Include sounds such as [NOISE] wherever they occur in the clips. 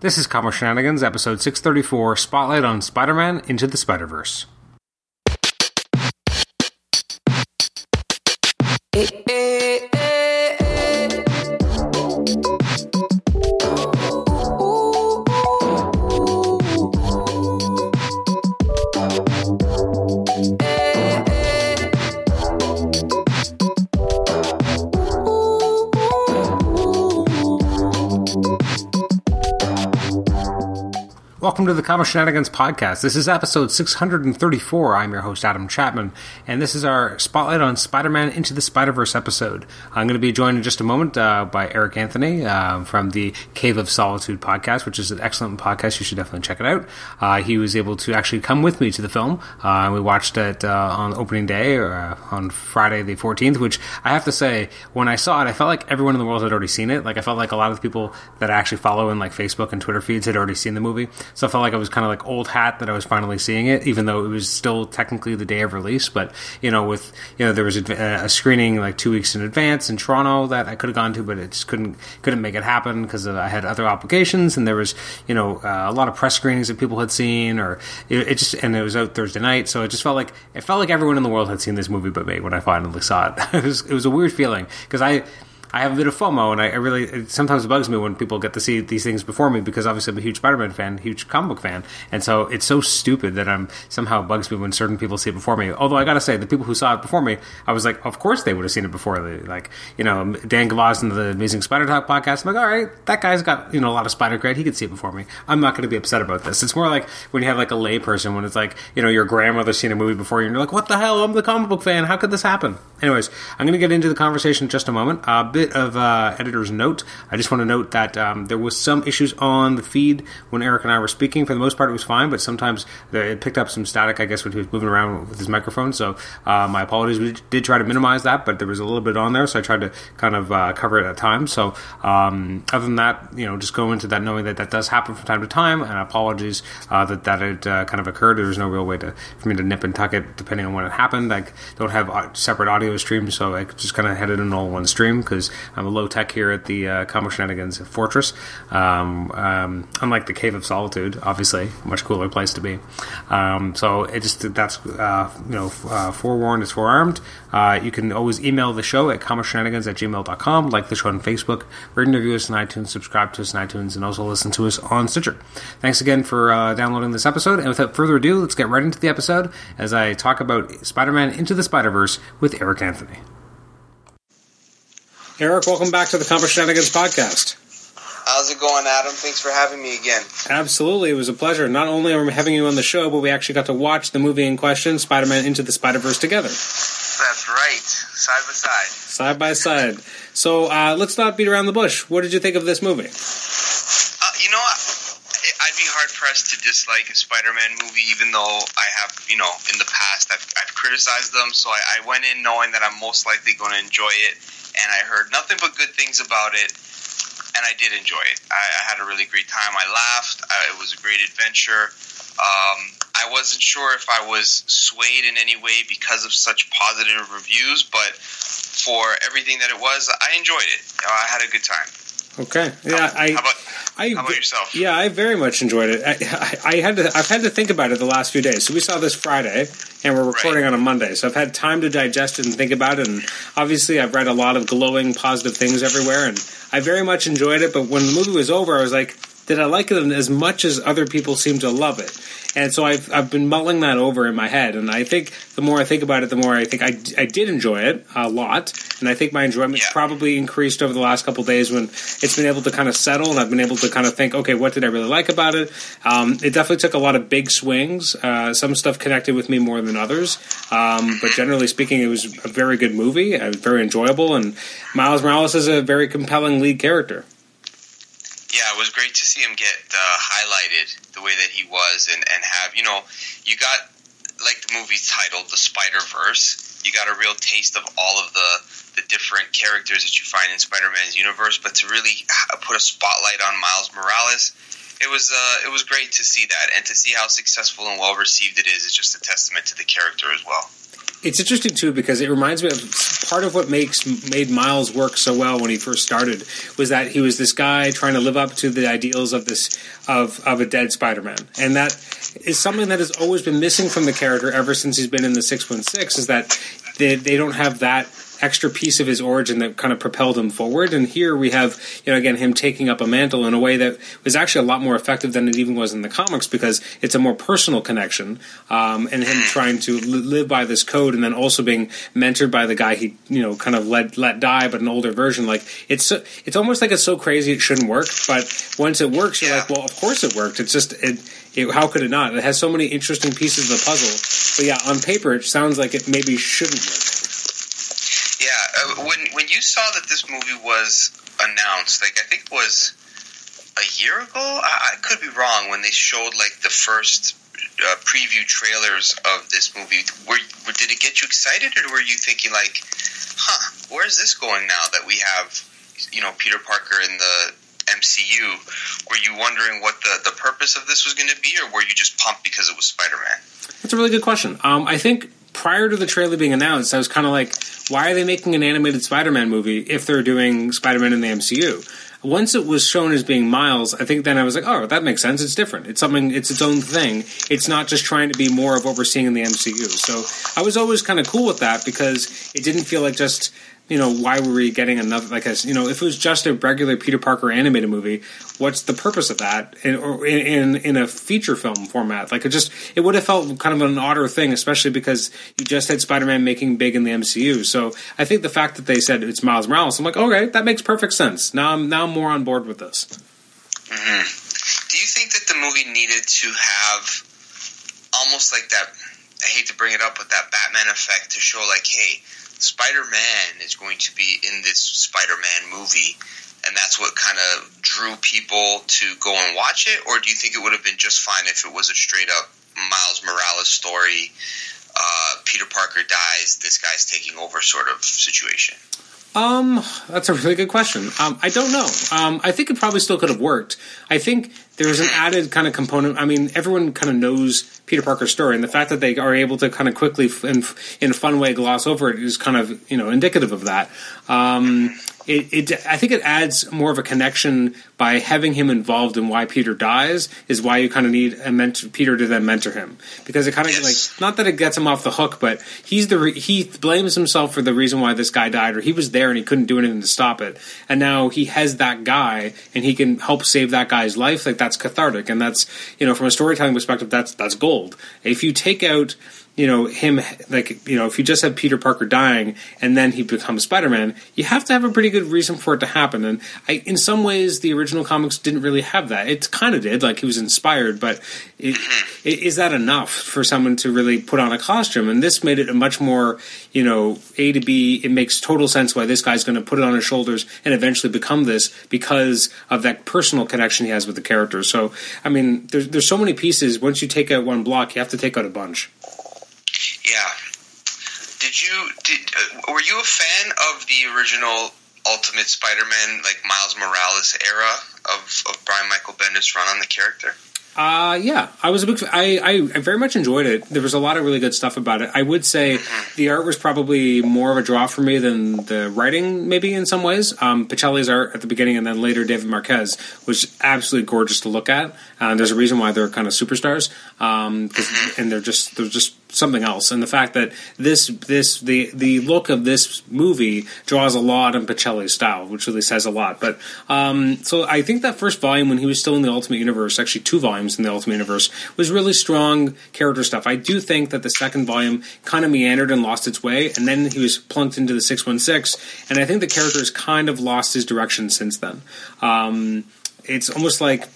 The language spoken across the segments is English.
This is Comic Shenanigans, episode 634 Spotlight on Spider Man Into the Spider Verse. Welcome to the Comic Shenanigans Podcast. This is episode 634. I'm your host, Adam Chapman, and this is our Spotlight on Spider Man Into the Spider Verse episode. I'm going to be joined in just a moment uh, by Eric Anthony uh, from the Cave of Solitude podcast, which is an excellent podcast. You should definitely check it out. Uh, he was able to actually come with me to the film. Uh, we watched it uh, on opening day or uh, on Friday the 14th, which I have to say, when I saw it, I felt like everyone in the world had already seen it. Like, I felt like a lot of the people that I actually follow in like Facebook and Twitter feeds had already seen the movie. So I felt like I was kind of like old hat that I was finally seeing it, even though it was still technically the day of release. But you know, with you know, there was a, a screening like two weeks in advance in Toronto that I could have gone to, but it just couldn't couldn't make it happen because I had other obligations, and there was you know uh, a lot of press screenings that people had seen, or it, it, just and it was out Thursday night, so it just felt like it felt like everyone in the world had seen this movie but me when I finally saw it. [LAUGHS] it was it was a weird feeling because I I have a bit of FOMO, and I, I really it sometimes bugs me when people get to see these things before me because obviously I'm a huge Spider-Man fan, huge comic book fan, and so it's so stupid that I'm somehow bugs me when certain people see it before me. Although I gotta say, the people who saw it before me, I was like, of course they would have seen it before. Like you know, Dan Gvozden in the Amazing Spider Talk podcast. I'm like, all right, that guy's got you know a lot of Spider cred. He could see it before me. I'm not going to be upset about this. It's more like when you have like a lay person when it's like you know your grandmother's seen a movie before you, and you're like, what the hell? I'm the comic book fan. How could this happen? Anyways, I'm to get into the conversation in just a moment. A bit of uh, editor's note. I just want to note that um, there was some issues on the feed when Eric and I were speaking. For the most part, it was fine, but sometimes it picked up some static. I guess when he was moving around with his microphone. So uh, my apologies. We did try to minimize that, but there was a little bit on there, so I tried to kind of uh, cover it at times. So um, other than that, you know, just go into that knowing that that does happen from time to time, and apologies uh, that that had uh, kind of occurred. There was no real way to for me to nip and tuck it depending on when it happened. I don't have uh, separate audio streams, so I just kind of had it in all one stream because I'm a low tech here at the uh, Comic Shenanigans Fortress. Um, um, unlike the Cave of Solitude, obviously, much cooler place to be. Um, so it just that's uh, you know uh, forewarned is forearmed. Uh, you can always email the show at comicshenanigans at gmail.com, like the show on Facebook, rate and review us on iTunes, subscribe to us on iTunes, and also listen to us on Stitcher. Thanks again for uh, downloading this episode, and without further ado, let's get right into the episode as I talk about Spider Man Into the Spider Verse with Eric Anthony. Eric, welcome back to the Comic Shenanigans podcast. How's it going, Adam? Thanks for having me again. Absolutely, it was a pleasure. Not only are we having you on the show, but we actually got to watch the movie in question, Spider Man Into the Spider Verse, together. That's right, side by side. Side by side. So uh, let's not beat around the bush. What did you think of this movie? Uh, you know, I'd be hard pressed to dislike a Spider-Man movie, even though I have, you know, in the past I've, I've criticized them. So I, I went in knowing that I'm most likely going to enjoy it, and I heard nothing but good things about it, and I did enjoy it. I, I had a really great time. I laughed. I, it was a great adventure. Um, I wasn't sure if I was swayed in any way because of such positive reviews, but for everything that it was, I enjoyed it. Know, I had a good time. Okay. Yeah. I. How about, I, how about yourself? Yeah, I very much enjoyed it. I, I, I, had to. I've had to think about it the last few days. So we saw this Friday, and we're recording Right. on a Monday. So I've had time to digest it and think about it. And obviously, I've read a lot of glowing, positive things everywhere, and I very much enjoyed it. But when the movie was over, I was like, did I like it as much as other people seem to love it? And so I've, I've been mulling that over in my head, and I think the more I think about it, the more I think I, I did enjoy it a lot, and I think my enjoyment's Yeah. probably increased over the last couple days when it's been able to kind of settle, and I've been able to kind of think, okay, what did I really like about it? Um, it definitely took a lot of big swings. Uh, some stuff connected with me more than others, um, but generally speaking, it was a very good movie, uh, very enjoyable, and Miles Morales is a very compelling lead character. Yeah, it was great to see him get uh, highlighted the way that he was, and and have you know, you got like the movie's titled, the Spider Verse. You got a real taste of all of the the different characters that you find in Spider Man's universe, but to really uh, put a spotlight on Miles Morales. It was uh, it was great to see that, and to see how successful and well received it is is just a testament to the character as well. It's interesting too because it reminds me of part of what makes made Miles work so well when he first started was that he was this guy trying to live up to the ideals of this of of a dead Spider-Man, and that is something that has always been missing from the character ever since he's been in the six one six. Is that they they don't have that extra piece of his origin that kind of propelled him forward. And here we have, you know, again, him taking up a mantle in a way that was actually a lot more effective than it even was in the comics because it's a more personal connection. Um, and him trying to live by this code and then also being mentored by the guy he, you know, kind of let let die, but an older version. Like it's so, it's almost like it's so crazy it shouldn't work, but once it works, you're Yeah. like, well, of course it worked. It's just it. It, how could it not? It has so many interesting pieces of the puzzle. But yeah, on paper, it sounds like it maybe shouldn't work. Yeah, uh, when when you saw that this movie was announced, like I think it was a year ago. I, I could be wrong. When they showed like the first uh, preview trailers of this movie, were, were did it get you excited, or were you thinking like, "Huh, where's this going now that we have, you know, Peter Parker in the MCU?" Were you wondering what the the purpose of this was going to be, or were you just pumped because it was Spider Man? That's a really good question. Um, I think prior to the trailer being announced, I was kind of like, why are they making an animated Spider-Man movie if they're doing Spider-Man in the MCU? Once it was shown as being Miles, I think then I was like, oh, that makes sense. It's different. It's something. It's its own thing. It's not just trying to be more of what we're seeing in the MCU. So I was always kind of cool with that because it didn't feel like just you know why were we getting another like a you know if it was just a regular Peter Parker animated movie, what's the purpose of that in or in, in in a feature film format? Like it just it would have felt kind of an odder thing, especially because you just had Spider Man making big in the MCU. So I think the fact that they said it's Miles Morales, I'm like, okay, that makes perfect sense. Now I'm now I'm more on board with this. hmm Do you think that the movie needed to have almost like that? I hate to bring it up, but that Batman effect to show like, hey, Spider Man is going to be in this Spider Man movie, and that's what kind of drew people to go and watch it. Or do you think it would have been just fine if it was a straight up Miles Morales story? Uh, Peter Parker dies, this guy's taking over sort of situation. Um, that's a really good question. Um, I don't know. Um, I think it probably still could have worked. I think there's an [CLEARS THROAT] added kind of component. I mean, everyone kind of knows Peter Parker's story, and the fact that they are able to kind of quickly and in a fun way gloss over it is kind of you know indicative of that. Um, it, it, I think it adds more of a connection by having him involved in why Peter dies. Is why you kind of need a mentor, Peter to then mentor him because it kind of Yes. like not that it gets him off the hook, but he's the re- he blames himself for the reason why this guy died, or he was there and he couldn't do anything to stop it, and now he has that guy and he can help save that guy's life. Like that's cathartic, and that's you know from a storytelling perspective, that's that's gold. If you take out you know him like you know if you just have Peter Parker dying and then he becomes Spider-Man, you have to have a pretty good reason for it to happen. And I, in some ways, the original comics didn't really have that. It kind of did, like he was inspired, but it, mm-hmm. i- is that enough for someone to really put on a costume? And this made it a much more you know A to B. It makes total sense why this guy's going to put it on his shoulders and eventually become this because of that personal connection he has with the character. So I mean, there's there's so many pieces. Once you take out one block, you have to take out a bunch. Yeah. Did you did uh, were you a fan of the original Ultimate Spider-Man, like Miles Morales era of, of Brian Michael Bendis' run on the character? Uh, yeah, I was a big. I, I I very much enjoyed it. There was a lot of really good stuff about it. I would say the art was probably more of a draw for me than the writing, maybe in some ways. Um, Pichelli's art at the beginning, and then later David Marquez was absolutely gorgeous to look at. Uh, there's a reason why they're kind of superstars, um, 'cause- and they're just they're just something else. And the fact that this this the the look of this movie draws a lot on Pichelli's style, which really says a lot. But um, so I think that first volume when he was still in the Ultimate Universe, actually two volumes in the Ultimate Universe, was really strong character stuff. I do think that the second volume kind of meandered and lost its way, and then he was plunked into the six one six, and I think the character has kind of lost his direction since then. Um, it's almost like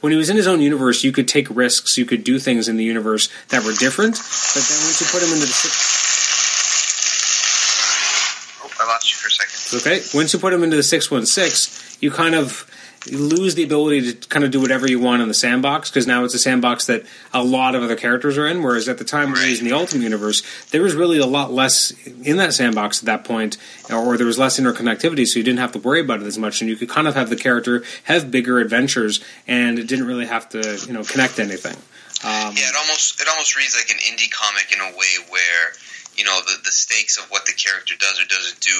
when he was in his own universe, you could take risks, you could do things in the universe that were different. But then once you put him into the six, Oh, I lost you for a second. okay, once you put him into the six one six, you kind of lose the ability to kind of do whatever you want in the sandbox because now it's a sandbox that a lot of other characters are in. Whereas at the time when he was in the Ultimate Universe, there was really a lot less in that sandbox at that point, or there was less interconnectivity, so you didn't have to worry about it as much, and you could kind of have the character have bigger adventures, and it didn't really have to you know connect to anything. Um, Yeah, it almost it almost reads like an indie comic in a way where you know the the stakes of what the character does or doesn't do.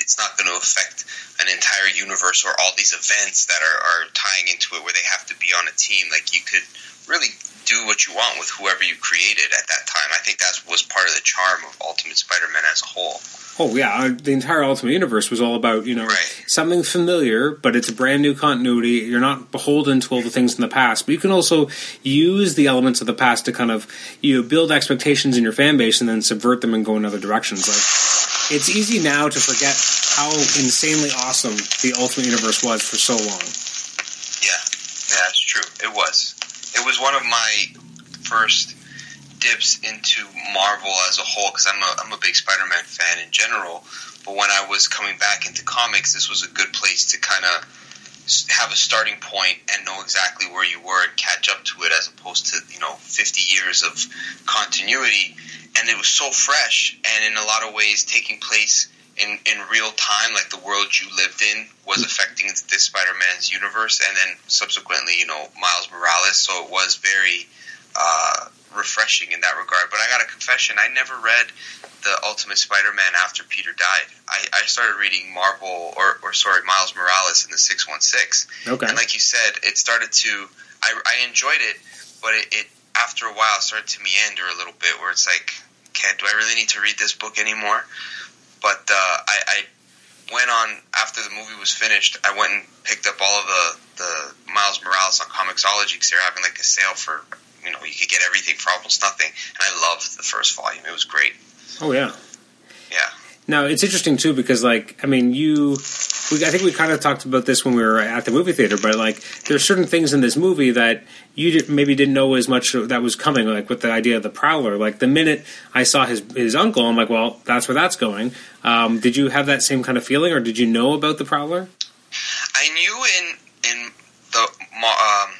It's not going to affect an entire universe or all these events that are, are tying into it, where they have to be on a team. Like you could really do what you want with whoever you created at that time. I think that was part of the charm of Ultimate Spider-Man as a whole. Oh yeah, uh, the entire Ultimate Universe was all about you know right. something familiar, but it's a brand new continuity. You're not beholden to all the things in the past, but you can also use the elements of the past to kind of you know, build expectations in your fan base and then subvert them and go in other directions. Like it's easy now to forget how insanely awesome the Ultimate Universe was for so long. Yeah, yeah, that's true. It was. It was one of my first dips into Marvel as a whole because I'm a, I'm a big Spider-Man fan in general. But when I was coming back into comics, this was a good place to kind of have a starting point and know exactly where you were and catch up to it, as opposed to you know 50 years of continuity. And it was so fresh, and in a lot of ways, taking place in, in real time, like the world you lived in was affecting this Spider-Man's universe, and then subsequently, you know, Miles Morales. So it was very uh, refreshing in that regard. But I got a confession: I never read the Ultimate Spider-Man after Peter died. I, I started reading Marvel, or, or sorry, Miles Morales in the Six One Six. Okay. And like you said, it started to. I, I enjoyed it, but it, it after a while started to meander a little bit, where it's like, okay, do I really need to read this book anymore? But uh, I, I went on after the movie was finished. I went and picked up all of the the Miles Morales on Comixology because they're having like a sale for you know you could get everything for almost nothing. And I loved the first volume; it was great. Oh yeah, yeah. Now it's interesting too because like I mean you, we, I think we kind of talked about this when we were at the movie theater, but like there's certain things in this movie that you did, maybe didn't know as much that was coming, like with the idea of the Prowler. Like the minute I saw his his uncle, I'm like, well, that's where that's going. Um, did you have that same kind of feeling, or did you know about the Prowler? I knew in in the um,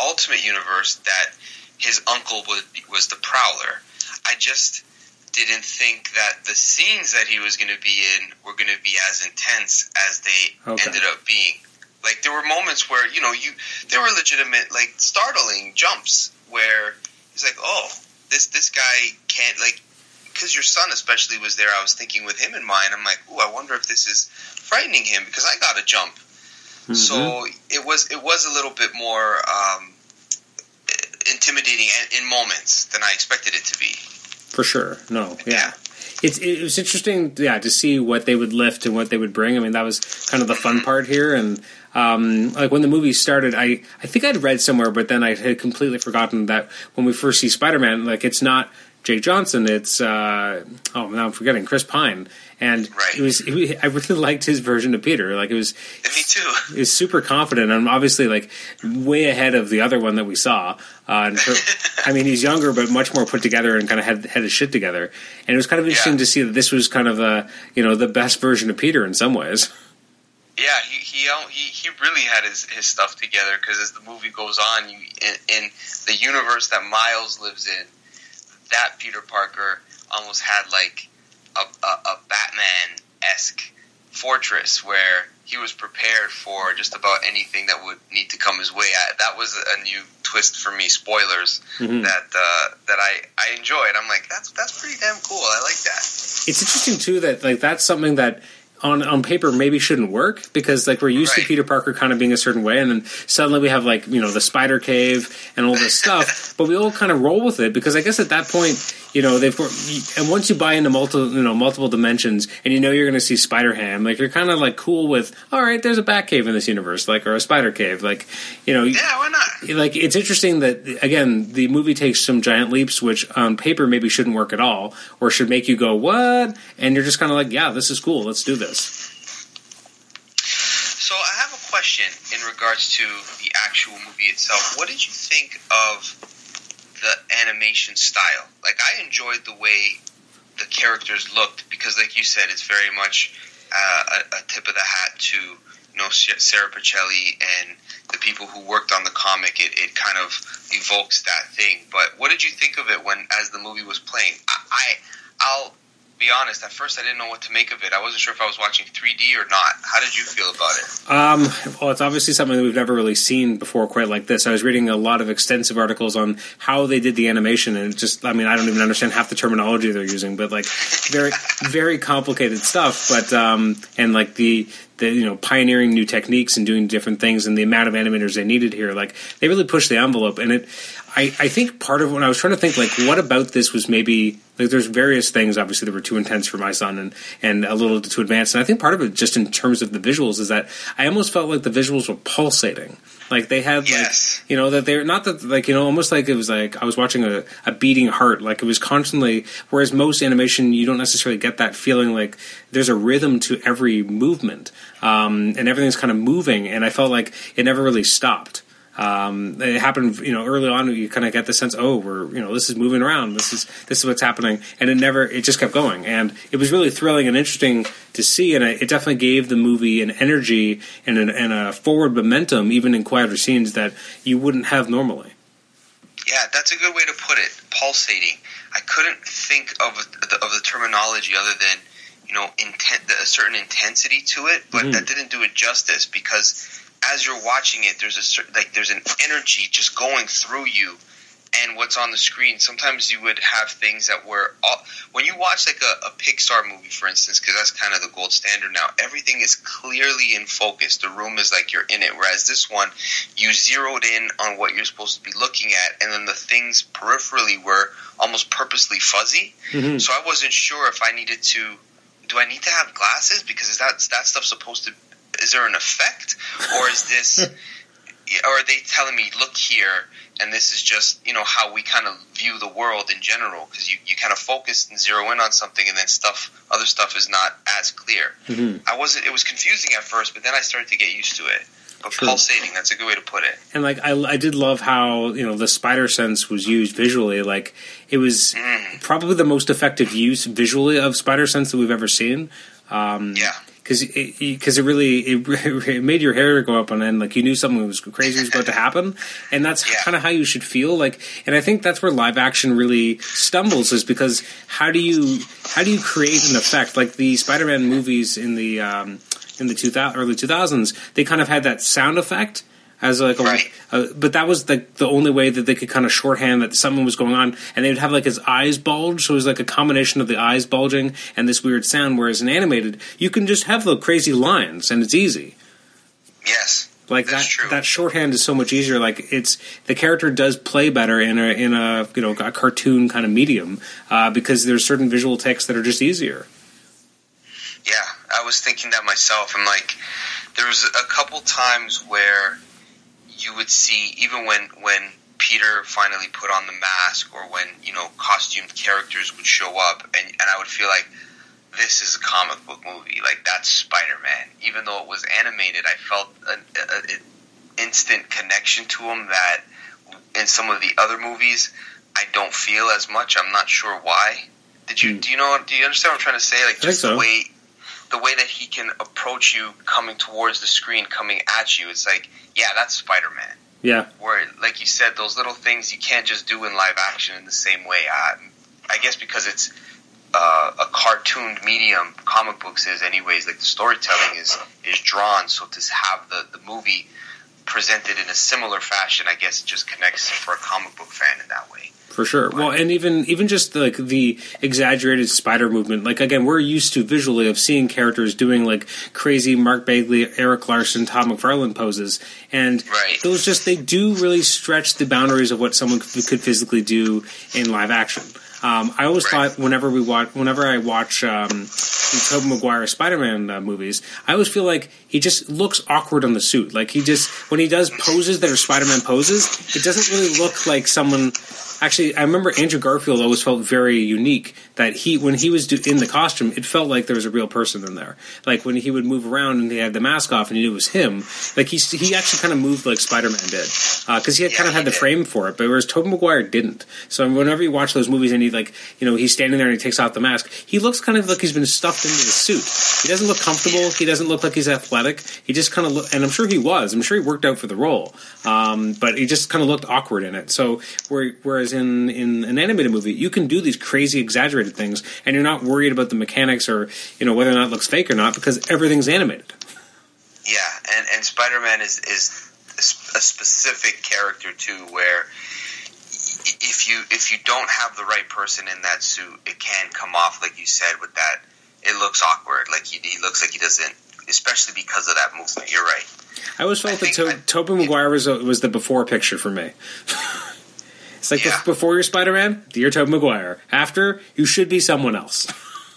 Ultimate Universe that his uncle was was the Prowler. I just didn't think that the scenes that he was going to be in were going to be as intense as they okay. ended up being. Like there were moments where you know you there were legitimate like startling jumps where he's like, oh, this this guy can't like because your son especially was there. I was thinking with him in mind. I'm like, oh, I wonder if this is frightening him because I got to jump. Mm-hmm. So it was it was a little bit more um, intimidating in moments than I expected it to be. For sure. No. Yeah. yeah. It's, it was interesting, yeah, to see what they would lift and what they would bring. I mean, that was kind of the fun part here. And um, like when the movie started, I I think I'd read somewhere, but then I had completely forgotten that when we first see Spider Man, like it's not Jake Johnson, it's uh, oh now I'm forgetting Chris Pine, and right. it was it, I really [LAUGHS] liked his version of Peter. Like it was, me too. [LAUGHS] He was super confident and obviously like way ahead of the other one that we saw. Uh, for, [LAUGHS] I mean, he's younger but much more put together and kind of had had his shit together. And it was kind of interesting yeah. to see that this was kind of a you know the best version of Peter in some ways. Yeah, he he he, he really had his, his stuff together because as the movie goes on, you in, in the universe that Miles lives in, that Peter Parker almost had like a, a, a Batman esque fortress where he was prepared for just about anything that would need to come his way. I, that was a new twist for me. Spoilers mm-hmm. that uh, that I, I enjoyed. I'm like, that's that's pretty damn cool. I like that. It's interesting too that like that's something that on on paper maybe shouldn't work because like we're used right. to Peter Parker kind of being a certain way, and then suddenly we have like you know the Spider Cave and all this stuff, but we all kind of roll with it because I guess at that point you know they've and once you buy into multiple you know multiple dimensions and you know you're going to see Spider Ham, like you're kind of like cool with all right, there's a Bat Cave in this universe, like or a Spider Cave, like you know yeah, why not? Like it's interesting that again the movie takes some giant leaps which on paper maybe shouldn't work at all or should make you go what, and you're just kind of like yeah, this is cool, let's do this. So I have a question in regards to the actual movie itself. What did you think of the animation style. Like I enjoyed the way the characters looked because, like you said, it's very much uh, a, a, tip of the hat to you know Sara Pichelli and the people who worked on the comic. It, it kind of evokes that thing. But what did you think of it when, as the movie was playing? I, I I'll be honest. At first, I didn't know what to make of it. I wasn't sure if I was watching 3D or not. How did you feel about it? Um, well, it's obviously something that we've never really seen before, quite like this. I was reading a lot of extensive articles on how they did the animation, and just, I mean, I don't even understand half the terminology they're using, but like very, very complicated stuff. But um, and like the the you know pioneering new techniques and doing different things, and the amount of animators they needed here, like they really pushed the envelope. And it, I, I think part of when I was trying to think like what about this was maybe like there's various things obviously that were too intense for my son and and a little too advanced. And I think part of it just in terms of the visuals is that I almost felt like the visuals were pulsating. Like they had Yes. like you know that they're not that like you know almost like it was like I was watching a, a beating heart. Like it was constantly whereas most animation you don't necessarily get that feeling like there's a rhythm to every movement um, and everything's kind of moving. And I felt like it never really stopped um, it happened, you know, early on. You kind of get the sense, oh, we're, you know, this is moving around. This is this is what's happening, and it never, it just kept going, and it was really thrilling and interesting to see, and it definitely gave the movie an energy and, an, and a forward momentum, even in quieter scenes that you wouldn't have normally. Yeah, that's a good way to put it. Pulsating. I couldn't think of the, of the terminology other than you know intent, a certain intensity to it, but Mhm. that didn't do it justice because as you're watching it, there's a certain like there's an energy just going through you. And what's on the screen? Sometimes you would have things that were all, when you watch like a, a Pixar movie, for instance, because that's kind of the gold standard now. Everything is clearly in focus. The room is like you're in it. Whereas this one, you zeroed in on what you're supposed to be looking at, and then the things peripherally were almost purposely fuzzy. Mhm. So I wasn't sure if I needed to. Do I need to have glasses because is that that stuff supposed to? Is there an effect, or is this? [LAUGHS] or are they telling me, look here, and this is just you know how we kind of view the world in general? Because you, you kind of focus and zero in on something, and then stuff, other stuff is not as clear. Mhm. I wasn't. It was confusing at first, but then I started to get used to it. But True. pulsating, that's a good way to put it. And like I, I did love how you know the spider sense was used visually. Like it was Mm, probably the most effective use visually of spider sense that we've ever seen. Um, yeah, because it, because it really it, [LAUGHS] it made your hair go up on end like you knew something was crazy was about to happen and that's Yeah. kind of how you should feel like and i think that's where live action really stumbles is because how do you how do you create an effect like the spider-man movies in the um, in the 2000, early 2000s they kind of had that sound effect as like a, Right. uh, but that was the the only way that they could kind of shorthand that something was going on, and they would have like his eyes bulge, so it was like a combination of the eyes bulging and this weird sound. Whereas in animated, you can just have the crazy lines, and it's easy. yes, Like That's that true. that shorthand is so much easier. Like it's the character does play better in a in a you know a cartoon kind of medium uh, because there's certain visual texts that are just easier. Yeah, I was thinking that myself. And like, there was a couple times where you would see, even when when Peter finally put on the mask, or when you know costumed characters would show up, and and I would feel like this is a comic book movie. Like that's Spider Man. Even though it was animated, I felt an, instant connection to him that in some of the other movies I don't feel as much. I'm not sure why. Did you Hmm. do you know do you understand what I'm trying to say? Like just so. the way the way that he can approach you coming towards the screen, coming at you, it's like, yeah, that's Spider Man. Yeah, Where, like you said, those little things you can't just do in live action in the same way. I, I guess because it's uh, a cartooned medium, comic books is, anyways. Like the storytelling is is drawn, so to have the the movie presented in a similar fashion, I guess it just connects for a comic book fan in that way. for sure. Well, and even even just like the exaggerated spider movement. Like again, we're used to visually of seeing characters doing like crazy Mark Bagley, Erik Larsen, Todd McFarlane poses, and Right. those just they do really stretch the boundaries of what someone could physically do in live action. Um, I always Right. thought whenever we watch, whenever I watch um, the Tobey Maguire Spider-Man uh, movies, I always feel like he just looks awkward on the suit. Like he just when he does poses that are Spider-Man poses, it doesn't really look like someone. Actually, I remember Andrew Garfield always felt very unique. That he, when he was do, in the costume, it felt like there was a real person in there. Like when he would move around and he had the mask off and you knew it was him. Like he, he actually kind of moved like Spider Man did because he had Yeah, kind of had the did. frame for it. But whereas Tobey Maguire didn't. So whenever you watch those movies and he like, you know, he's standing there and he takes off the mask, he looks kind of like he's been stuffed into the suit. He doesn't look comfortable. He doesn't look like he's athletic. He just kind of look, and I'm sure he was. I'm sure he worked out for the role. Um, but he just kind of looked awkward in it. So whereas whereas in in an animated movie, you can do these crazy exaggerated things, and you're not worried about the mechanics or you know whether or not it looks fake or not because everything's animated. Yeah, and and Spider Man is is a specific character too, where if you if you don't have the right person in that suit, it can come off like you said with that. It looks awkward, like he, he looks like he doesn't, especially because of that movement. You're right. I always felt I that to- Tobey Maguire was uh, was the before picture for me. [LAUGHS] it's like yeah. before you're Spider Man, you're Tobey Maguire. After, you should be someone else. [LAUGHS]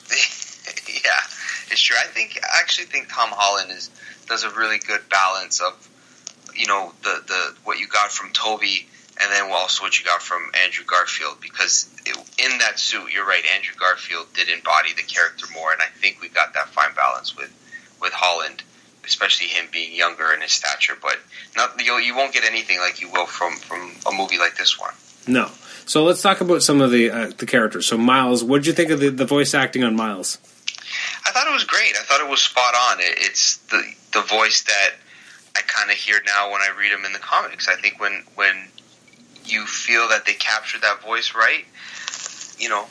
[LAUGHS] yeah, it's true. I think I actually think Tom Holland is does a really good balance of you know the the what you got from Tobey and then also what you got from Andrew Garfield because it, in that suit, you're right. Andrew Garfield did embody the character more, and I think we got that fine balance with with Holland, especially him being younger in his stature. But not you, you won't get anything like you will from from a movie like this one. No. So let's talk about some of the uh, the characters. So Miles, what did you think of the, the voice acting on Miles? I thought it was great. I thought it was spot on. It, it's the the voice that I kind of hear now when I read him in the comics. I think when when you feel that they captured that voice right, you know,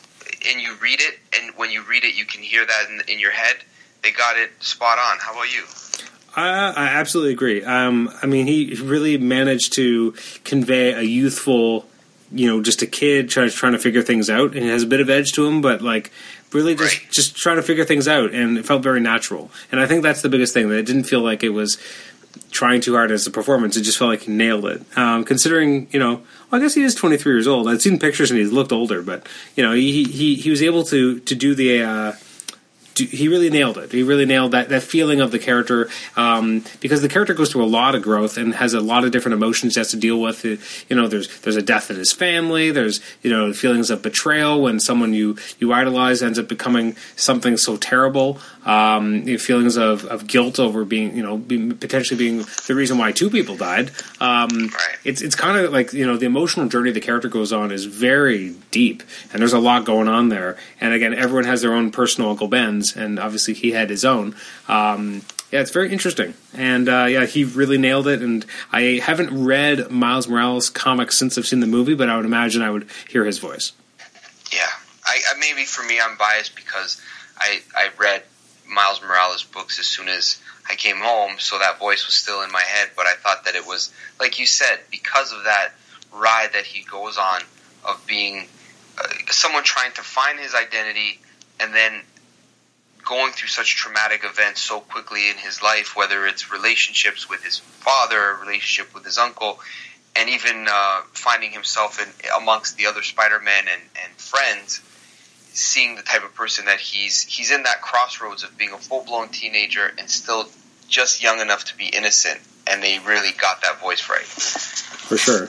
and you read it, and when you read it, you can hear that in, in your head. They got it spot on. How about you? Uh, I absolutely agree. Um, I mean, he really managed to convey a youthful, you know, just a kid trying, trying to figure things out, and he has a bit of edge to him, but like really just right. just trying to figure things out, and it felt very natural. And I think that's the biggest thing that it didn't feel like it was trying too hard as a performance. It just felt like he nailed it. Um, considering, you know, well, I guess he is 23 years old. I've seen pictures and he's looked older, but you know, he he, he was able to to do the uh, he really nailed it. He really nailed that, that feeling of the character um, because the character goes through a lot of growth and has a lot of different emotions he has to deal with. You know, there's there's a death in his family. There's you know feelings of betrayal when someone you you idolize ends up becoming something so terrible. Um, feelings of, of guilt over being you know being, potentially being the reason why two people died. Um, it's it's kind of like you know the emotional journey the character goes on is very deep and there's a lot going on there. And again, everyone has their own personal Uncle Ben's and obviously he had his own. Um, yeah, it's very interesting, and uh, yeah, he really nailed it. And I haven't read Miles Morales comics since I've seen the movie, but I would imagine I would hear his voice. Yeah, I, I maybe for me, I'm biased because I I read Miles Morales books as soon as I came home, so that voice was still in my head. But I thought that it was like you said because of that ride that he goes on of being uh, someone trying to find his identity and then going through such traumatic events so quickly in his life, whether it's relationships with his father, relationship with his uncle, and even uh, finding himself in amongst the other Spider-Man and, and friends, seeing the type of person that he's he's in that crossroads of being a full-blown teenager and still just young enough to be innocent, and they really got that voice right. For sure.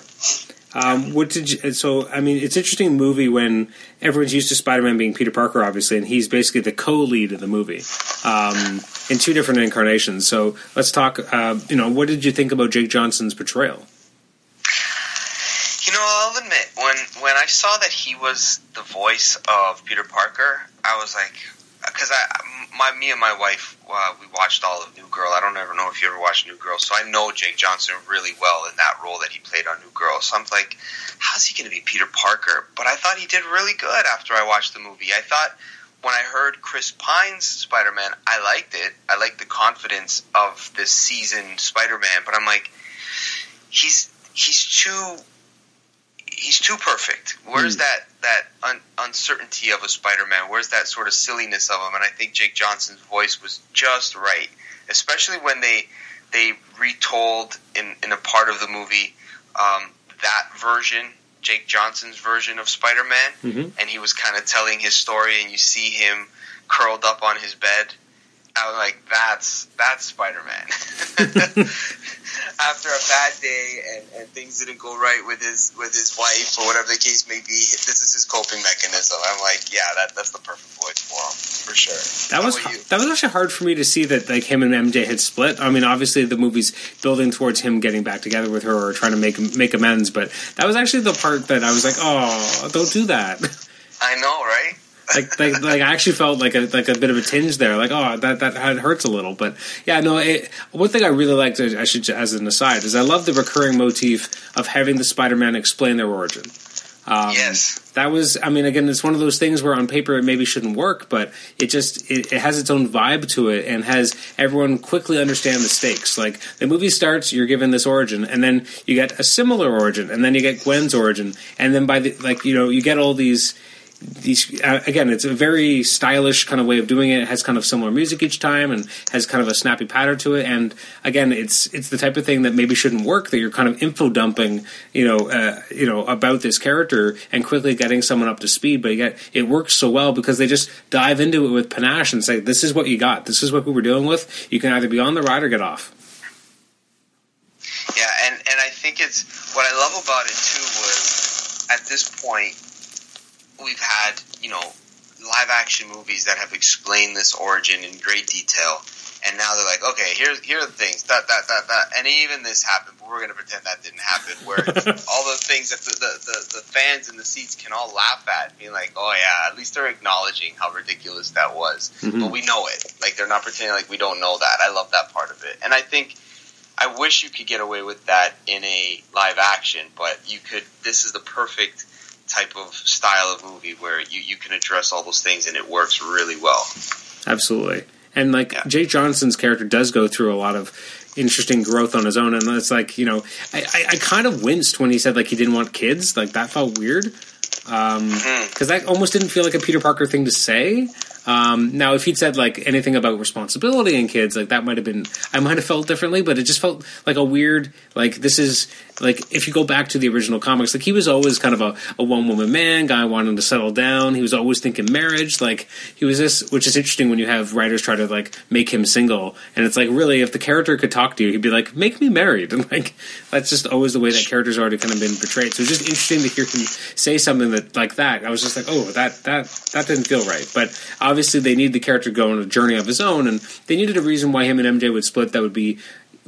Um, what did you, so? I mean, it's interesting movie when everyone's used to Spider-Man being Peter Parker, obviously, and he's basically the co-lead of the movie um, in two different incarnations. So let's talk. Uh, you know, what did you think about Jake Johnson's portrayal? You know, I'll admit when when I saw that he was the voice of Peter Parker, I was like, because I, my, me and my wife, uh, we watched all of New Girl. I don't ever know if you ever watched New Girl, so I know Jake Johnson really well in that role that he played on New Girl. So I'm like, how's he going to be Peter Parker? But I thought he did really good after I watched the movie. I thought when I heard Chris Pine's Spider Man, I liked it. I liked the confidence of this seasoned Spider Man, but I'm like, he's he's too he's too perfect. Where's mm. that that un- uncertainty of a Spider-Man? Where's that sort of silliness of him? And I think Jake Johnson's voice was just right, especially when they they retold in in a part of the movie um, that version. Jake Johnson's version of Spider-Man, mm-hmm. and he was kind of telling his story, and you see him curled up on his bed, I was like, that's that's Spider Man. [LAUGHS] [LAUGHS] After a bad day and, and things didn't go right with his with his wife or whatever the case may be, this is his coping mechanism. I'm like, yeah, that, that's the perfect voice for him for sure. That How was that was actually hard for me to see that like him and MJ had split. I mean, obviously the movie's building towards him getting back together with her or trying to make make amends, but that was actually the part that I was like, oh, don't do that. I know, right? Like, like, like I actually felt like a like a bit of a tinge there. Like, oh, that that hurts a little. But yeah, no. It, one thing I really liked, I should as an aside, is I love the recurring motif of having the Spider-Man explain their origin. Um, yes. That was, I mean, again, it's one of those things where on paper it maybe shouldn't work, but it just it, it, has its own vibe to it and has everyone quickly understand the stakes. Like the movie starts, you're given this origin, and then you get a similar origin, and then you get Gwen's origin, and then by the like, you know, you get all these these uh, again it's a very stylish kind of way of doing it. It has kind of similar music each time and has kind of a snappy pattern to it. And again it's it's the type of thing that maybe shouldn't work that you're kind of info dumping you know uh, you know about this character and quickly getting someone up to speed. But yet it works so well because they just dive into it with panache and say this is what you got. This is what we were dealing with. You can either be on the ride or get off. Yeah and and i think it's what i love about it too was at this point we've had, you know, live action movies that have explained this origin in great detail. And now they're like, okay, here's here are the things, that that that that, and even this happened, but we're going to pretend that didn't happen. Where [LAUGHS] all the things that the, the, the, the fans in the seats can all laugh at, being like, oh yeah, at least they're acknowledging how ridiculous that was. Mm-hmm. But we know it, like they're not pretending like we don't know that. I love that part of it, and I think I wish you could get away with that in a live action, but you could. This is the perfect type of style of movie where you, you can address all those things and it works really well. Absolutely. And like yeah. Jake Johnson's character does go through a lot of interesting growth on his own, and it's like you know, I, I, I kind of winced when he said like he didn't want kids, like that felt weird, because um, mm-hmm. that almost didn't feel like a Peter Parker thing to say. Um, now, if he'd said like anything about responsibility in kids, like that might have been, I might have felt differently. But it just felt like a weird, like this is like if you go back to the original comics, like he was always kind of a, a one woman man guy wanting to settle down. He was always thinking marriage. Like he was this, which is interesting when you have writers try to like make him single, and it's like really if the character could talk to you, he'd be like, "Make me married," [LAUGHS] and like that's just always the way that character's already kind of been portrayed. So it's just interesting to hear him say something that like that. I was just like, oh, that that that didn't feel right, but obviously they need the character to go on a journey of his own, and they needed a reason why him and MJ would split that would be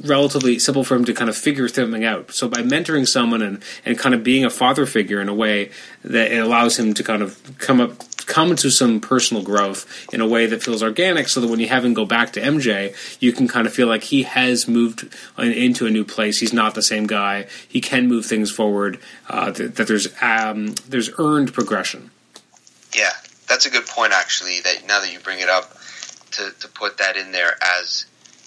relatively simple for him to kind of figure something out. So by mentoring someone and, and kind of being a father figure in a way that it allows him to kind of come up come to some personal growth in a way that feels organic so that when you have him go back to MJ, you can kind of feel like he has moved into a new place. He's not the same guy. He can move things forward. Uh, that, that, there's um, there's earned progression. Yeah, that's a good point, actually. That now that you bring it up, to to put that in there as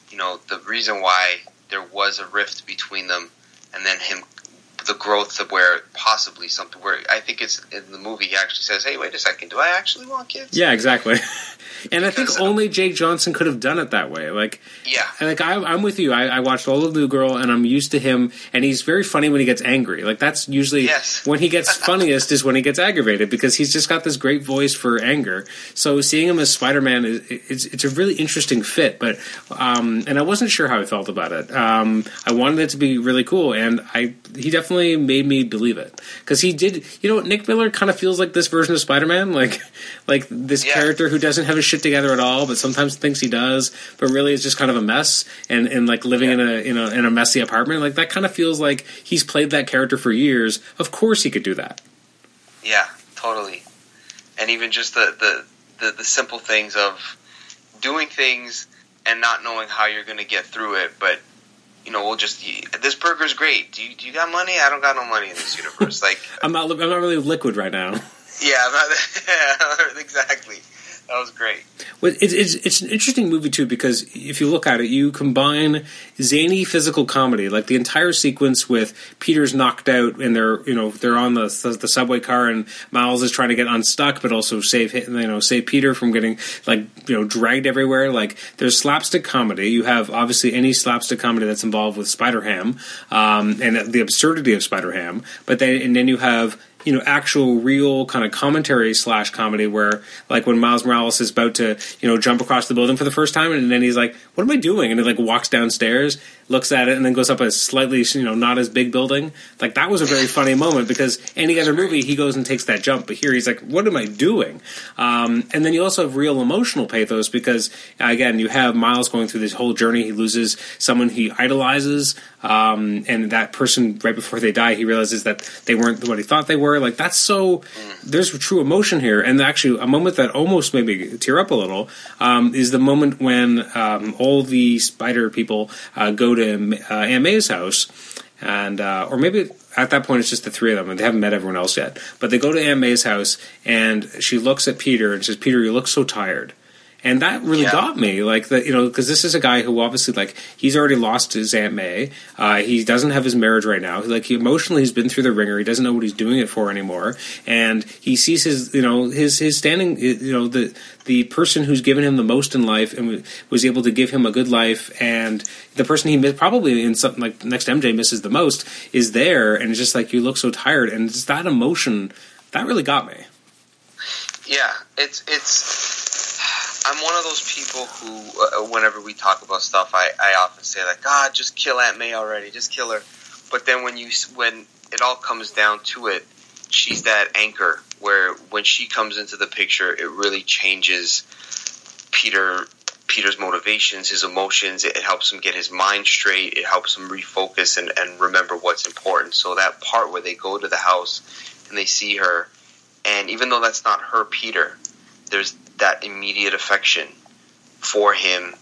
you know the reason why there was a rift between them, and then him the growth of where possibly something where I think it's in the movie he actually says, "Hey, wait a second, do I actually want kids?" Yeah, exactly. [LAUGHS] and I think only Jake Johnson could have done it that way. Like, yeah, like I, am with you. I, I, watched all of New Girl, and I'm used to him, and he's very funny when he gets angry. Like that's usually yes. [LAUGHS] when he gets [LAUGHS] funniest is when he gets aggravated because he's just got this great voice for anger. So seeing him as Spider Man is it's, it's a really interesting fit. But um, and I wasn't sure how I felt about it. Um, I wanted it to be really cool, and I he definitely made me believe it because he did. You know, Nick Miller kind of feels like this version of Spider Man, [LAUGHS] like like this yeah. character who doesn't have his shit together at all, but sometimes thinks he does, but really is just kind of a mess and, and like living yeah. in a in a in a messy apartment. Like that kind of feels like he's played that character for years. Of course, he could do that. Yeah, totally. And even just the the, the, the simple things of doing things and not knowing how you're going to get through it, but you know, we'll just this burger's great. Do you, do you got money? I don't got no money in this universe. Like [LAUGHS] I'm not I'm not really liquid right now. Yeah, I'm not, yeah [LAUGHS] exactly that was great. Well, it's, it's it's an interesting movie too because if you look at it, you combine zany physical comedy, like the entire sequence with Peter's knocked out and they're you know they're on the the subway car and Miles is trying to get unstuck, but also save you know save Peter from getting like you know dragged everywhere. Like there's slapstick comedy. You have obviously any slapstick comedy that's involved with Spider Ham um, and the absurdity of Spider Ham, but then and then you have you know actual real kind of commentary slash comedy where like when Miles Morales is about to you know jump across the building for the first time and then he's like what am I doing? And he like walks downstairs looks at it and then goes up a slightly you know not as big building. Like that was a very funny moment because any other movie he goes and takes that jump but here he's like what am I doing? Um, and then you also have real emotional pathos because again you have Miles going through this whole journey. He loses someone he idolizes um, and that person right before they die he realizes that they weren't what he thought they were like that's so there's true emotion here and actually a moment that almost made me tear up a little um, is the moment when um, all the spider people uh, go to uh, Aunt May's house and uh, or maybe at that point it's just the three of them, and they haven't met everyone else yet. But they go to Aunt May's house, and she looks at Peter and says, "Peter, you look so tired." And that really yeah. got me. Like the you know because this is a guy who obviously like he's already lost his Aunt May. Uh, he doesn't have his marriage right now. Like he emotionally he's been through the ringer. He doesn't know what he's doing it for anymore, and he sees his you know his his standing you know the the person who's given him the most in life and was able to give him a good life and the person he missed, probably in something like next MJ misses the most is there and it's just like you look so tired and it's that emotion that really got me. Yeah, it's it's I'm one of those people who, uh, whenever we talk about stuff, I, I often say like, God, ah, just kill Aunt May already, just kill her. But then when you when it all comes down to it, she's that anchor where when she comes into the picture, it really changes Peter Peter's motivations, his emotions. It, helps him get his mind straight. It helps him refocus and, and remember what's important. So that part where they go to the house and they see her, and even though that's not her Peter, there's that immediate affection for him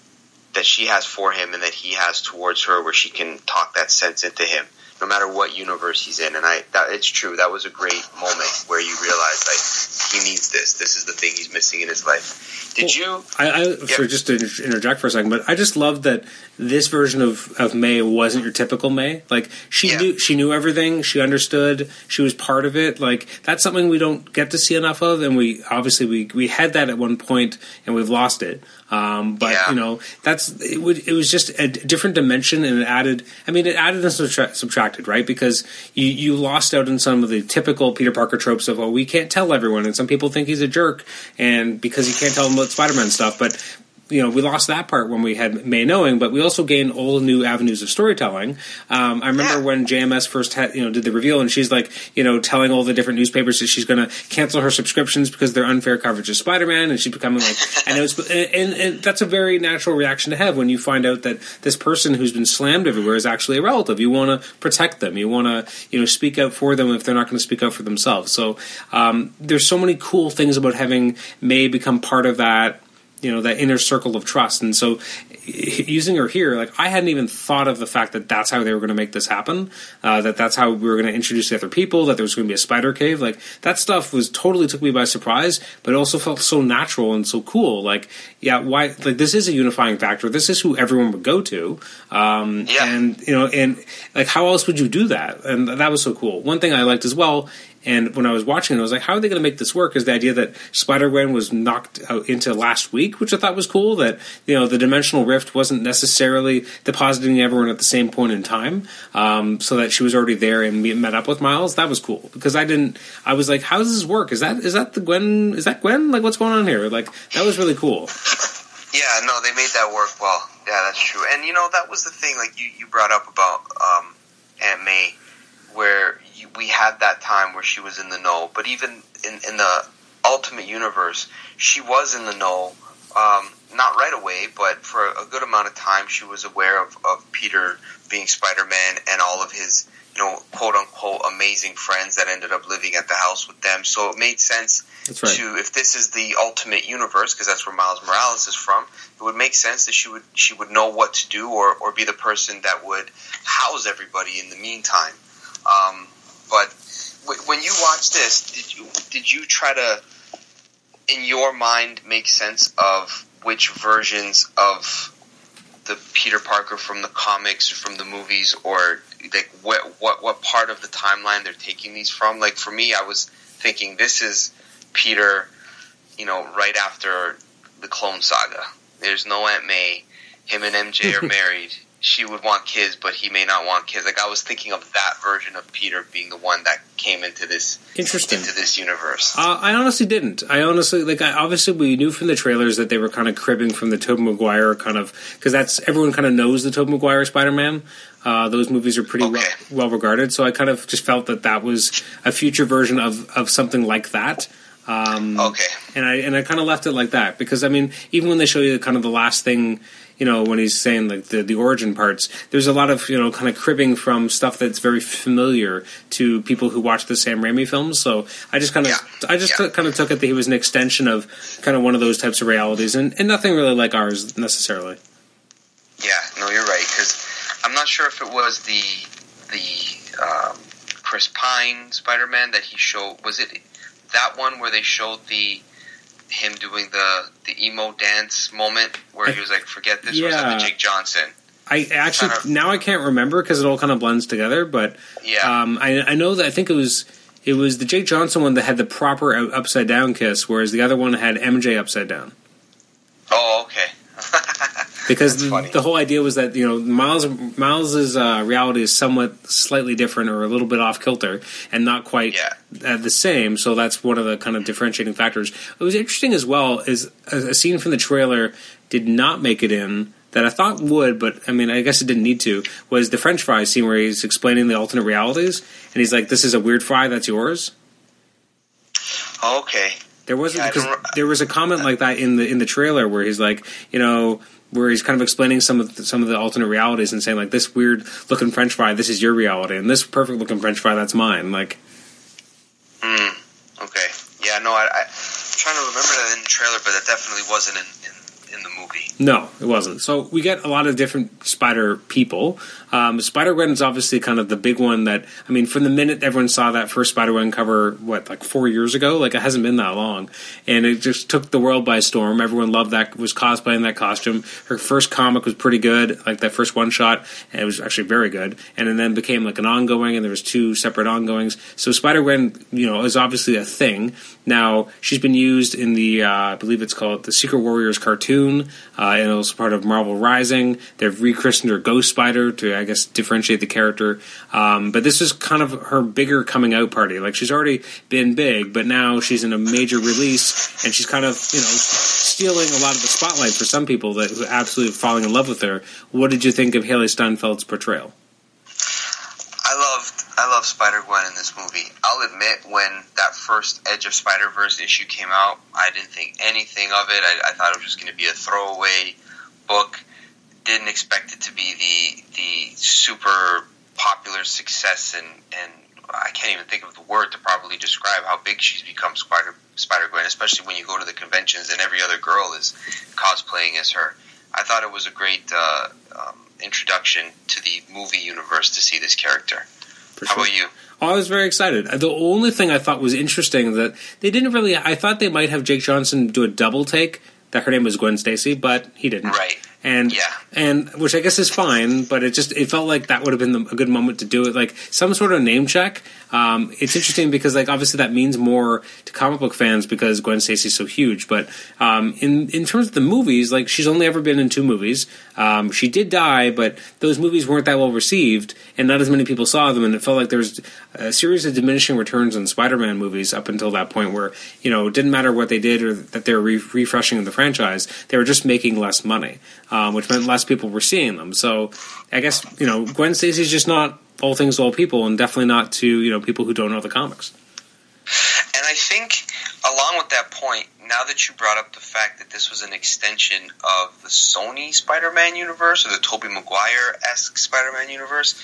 that she has for him and that he has towards her where she can talk that sense into him no matter what universe he's in and i that, it's true that was a great moment where you realize like he needs this this is the thing he's missing in his life did you i, I yep. for just to interject for a second but i just love that this version of, of May wasn't your typical May. Like she yeah. knew she knew everything, she understood, she was part of it. Like that's something we don't get to see enough of, and we obviously we we had that at one point and we've lost it. Um, but yeah. you know that's it, would, it was just a different dimension and it added. I mean, it added a and right? Because you you lost out on some of the typical Peter Parker tropes of oh we can't tell everyone, and some people think he's a jerk, and because he can't tell them about Spider Man stuff, but you know, we lost that part when we had May knowing, but we also gained all new avenues of storytelling. Um, I remember yeah. when JMS first had, you know, did the reveal and she's like, you know, telling all the different newspapers that she's going to cancel her subscriptions because they're unfair coverage of Spider-Man and she's becoming like, I know it's, and, and, and, that's a very natural reaction to have when you find out that this person who's been slammed everywhere is actually a relative. You want to protect them. You want to, you know, speak out for them if they're not going to speak out for themselves. So, um, there's so many cool things about having May become part of that you know that inner circle of trust. And so using her here like i hadn't even thought of the fact that that's how they were going to make this happen uh, that that's how we were going to introduce the other people that there was going to be a spider cave. Like that stuff was totally took me by surprise but it also felt so natural and so cool. Like yeah why like this is a unifying factor. This is who everyone would go to. Um, yeah. and you know and like how else would you do that? And that was so cool. One thing i liked as well and when I was watching it, I was like, how are they going to make this work? Is the idea that Spider Gwen was knocked into last week, which I thought was cool. That you know the dimensional rift wasn't necessarily depositing everyone at the same point in time, um, so that she was already there and met up with Miles. That was cool because I didn't. I was like, how does this work? Is that is that the Gwen? Is that Gwen? Like, what's going on here? Like, that was really cool. Yeah, no, they made that work well. Yeah, that's true. And you know, that was the thing. Like you, you brought up about um, Aunt May, where we had that time where she was in the know. But even in, in the Ultimate Universe, she was in the know. Um, not right away, but for a good amount of time, she was aware of, of Peter being Spider Man and all of his, you know, quote unquote amazing friends that ended up living at the house with them. So it made sense right. to, if this is the Ultimate Universe, because that's where Miles Morales is from, it would make sense that she would she would know what to do or, or be the person that would house everybody in the meantime. Um, but when you watch this, did you did you try to, in your mind, make sense of which versions of the Peter Parker from the comics or from the movies, or like what what what part of the timeline they're taking these from? Like for me, I was thinking this is Peter, you know, right after the Clone Saga. There's no Aunt May. Him and MJ are [LAUGHS] married she would want kids, but he may not want kids. Like I was thinking of that version of Peter being the one that came into this interesting into this universe. Uh, I honestly didn't. I honestly like. I, obviously, we knew from the trailers that they were kind of cribbing from the Tobey Maguire kind of because that's everyone kind of knows the Tobey Maguire Spider Man. Uh, those movies are pretty okay. well, well regarded, so I kind of just felt that that was a future version of of something like that. Um, okay. And I and I kind of left it like that because I mean, even when they show you kind of the last thing you know, when he's saying like the, the origin parts, there's a lot of, you know, kind of cribbing from stuff that's very familiar to people who watch the Sam Raimi films. So I just kind of, yeah. I just yeah. t- kind of took it that he was an extension of kind of one of those types of realities and, and nothing really like ours necessarily. Yeah, no, you're right. Because I'm not sure if it was the the um, Chris Pine Spider Man that he showed. Was it that one where they showed the him doing the the emo dance moment where he was like, "Forget this." Yeah. Was that the Jake Johnson? I actually kind of, now I can't remember because it all kind of blends together. But yeah, um, I, I know that I think it was it was the Jake Johnson one that had the proper upside down kiss, whereas the other one had MJ upside down. Oh, okay. [LAUGHS] because the, the, whole idea was that you know Miles Miles's uh, reality is somewhat slightly different or a little bit off kilter and not quite yeah. the same. So that's one of the kind of differentiating factors. It was interesting as well is a, a scene from the trailer did not make it in that I thought would, but I mean, I guess it didn't need to, was the French fry scene where he's explaining the alternate realities, and he's like, "This is a weird fry that's yours." Okay. There wasn't yeah, because there was a comment like that in the in the trailer where he's like, you know, where he's kind of explaining some of the, some of the alternate realities and saying like, this weird looking French fry, this is your reality, and this perfect looking French fry, that's mine. Like, hmm. Okay. Yeah. No, I, I, am trying to remember that in the trailer, but that definitely wasn't in, in movie. No, it wasn't. So we get a lot of different Spider people. Um, Spider Gwen is obviously kind of the big one that I mean, from the minute everyone saw that first Spider Gwen cover, what like four years ago, like it hasn't been that long, and it just took the world by storm. Everyone loved that, was cosplaying that costume. Her first comic was pretty good, like that first one shot, and it was actually very good. And then became like an ongoing, and there was two separate ongoings. So Spider Gwen, you know, is obviously a thing. Now she's been used in the, uh, I believe it's called the Secret Warriors cartoon, uh, and it was part of Marvel Rising. They've rechristened her Ghost Spider to I guess differentiate the character. Um, but this is kind of her bigger coming out party. Like she's already been big, but now she's in a major release, and she's kind of you know stealing a lot of the spotlight for some people that who absolutely falling in love with her. What did you think of Hailee Steinfeld's portrayal? I loved I love Spider Gwen in this movie. I'll admit when that first Edge of Spider Verse issue came out, I didn't think anything of it. I, I thought it was just going to be a throwaway book didn't expect it to be the the super popular success and and I can't even think of the word to properly describe how big she's become Spider Spider Gwen, especially when you go to the conventions and every other girl is cosplaying as her. I thought it was a great uh, um, introduction to the movie universe to see this character. For how sure. about you? Oh, I was very excited. The only thing I thought was interesting that they didn't really. I thought they might have Jake Johnson do a double take that her name was Gwen Stacy, but he didn't. Right and yeah. And which I guess is fine, but it just it felt like that would have been the, a good moment to do it, like some sort of name check. Um, it's interesting because like obviously that means more to comic book fans because Gwen Stacy's so huge, but um, in in terms of the movies, like she's only ever been in two movies. Um, she did die, but those movies weren't that well received, and not as many people saw them, and it felt like there was a series of diminishing returns on Spider-Man movies up until that point, where you know it didn't matter what they did or that they were re- refreshing the franchise, they were just making less money um, which meant less people were seeing them. So I guess you know Gwen Stacy's just not all things to all people, and definitely not to you know people who don't know the comics. And I think, along with that point, now that you brought up the fact that this was an extension of the Sony Spider-Man universe or the Tobey Maguire esque Spider-Man universe,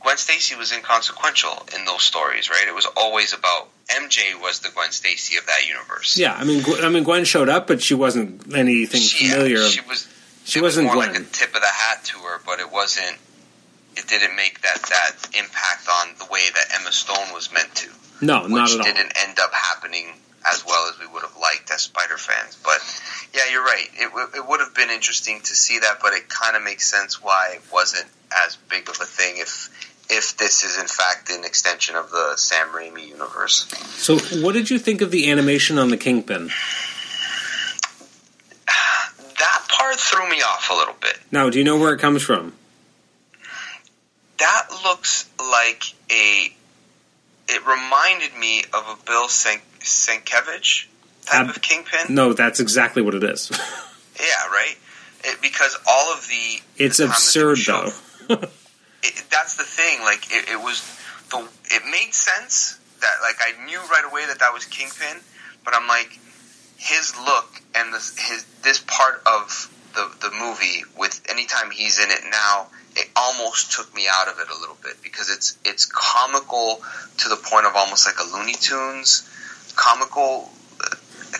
Gwen Stacy was inconsequential in those stories, right? It was always about MJ was the Gwen Stacy of that universe. Yeah, I mean, I mean, Gwen showed up, but she wasn't anything she, familiar. Yeah, she was she it wasn't was more like a tip of the hat to her, but it wasn't. It didn't make that that impact on the way that Emma Stone was meant to. No, not at all. Which didn't end up happening as well as we would have liked as Spider fans. But yeah, you're right. It, it would have been interesting to see that, but it kind of makes sense why it wasn't as big of a thing if if this is in fact an extension of the Sam Raimi universe. So, what did you think of the animation on the Kingpin? Part threw me off a little bit. Now, do you know where it comes from? That looks like a. It reminded me of a Bill Sienkiewicz type of kingpin. No, that's exactly what it is. yeah, right. It, because all of the it's the absurd though. [LAUGHS] it, that's the thing. Like it, it was the. It made sense that like I knew right away that that was Kingpin, but I'm like his look and this his this part of the the movie with anytime he's in it now it almost took me out of it a little bit because it's it's comical to the point of almost like a Looney Tunes comical uh,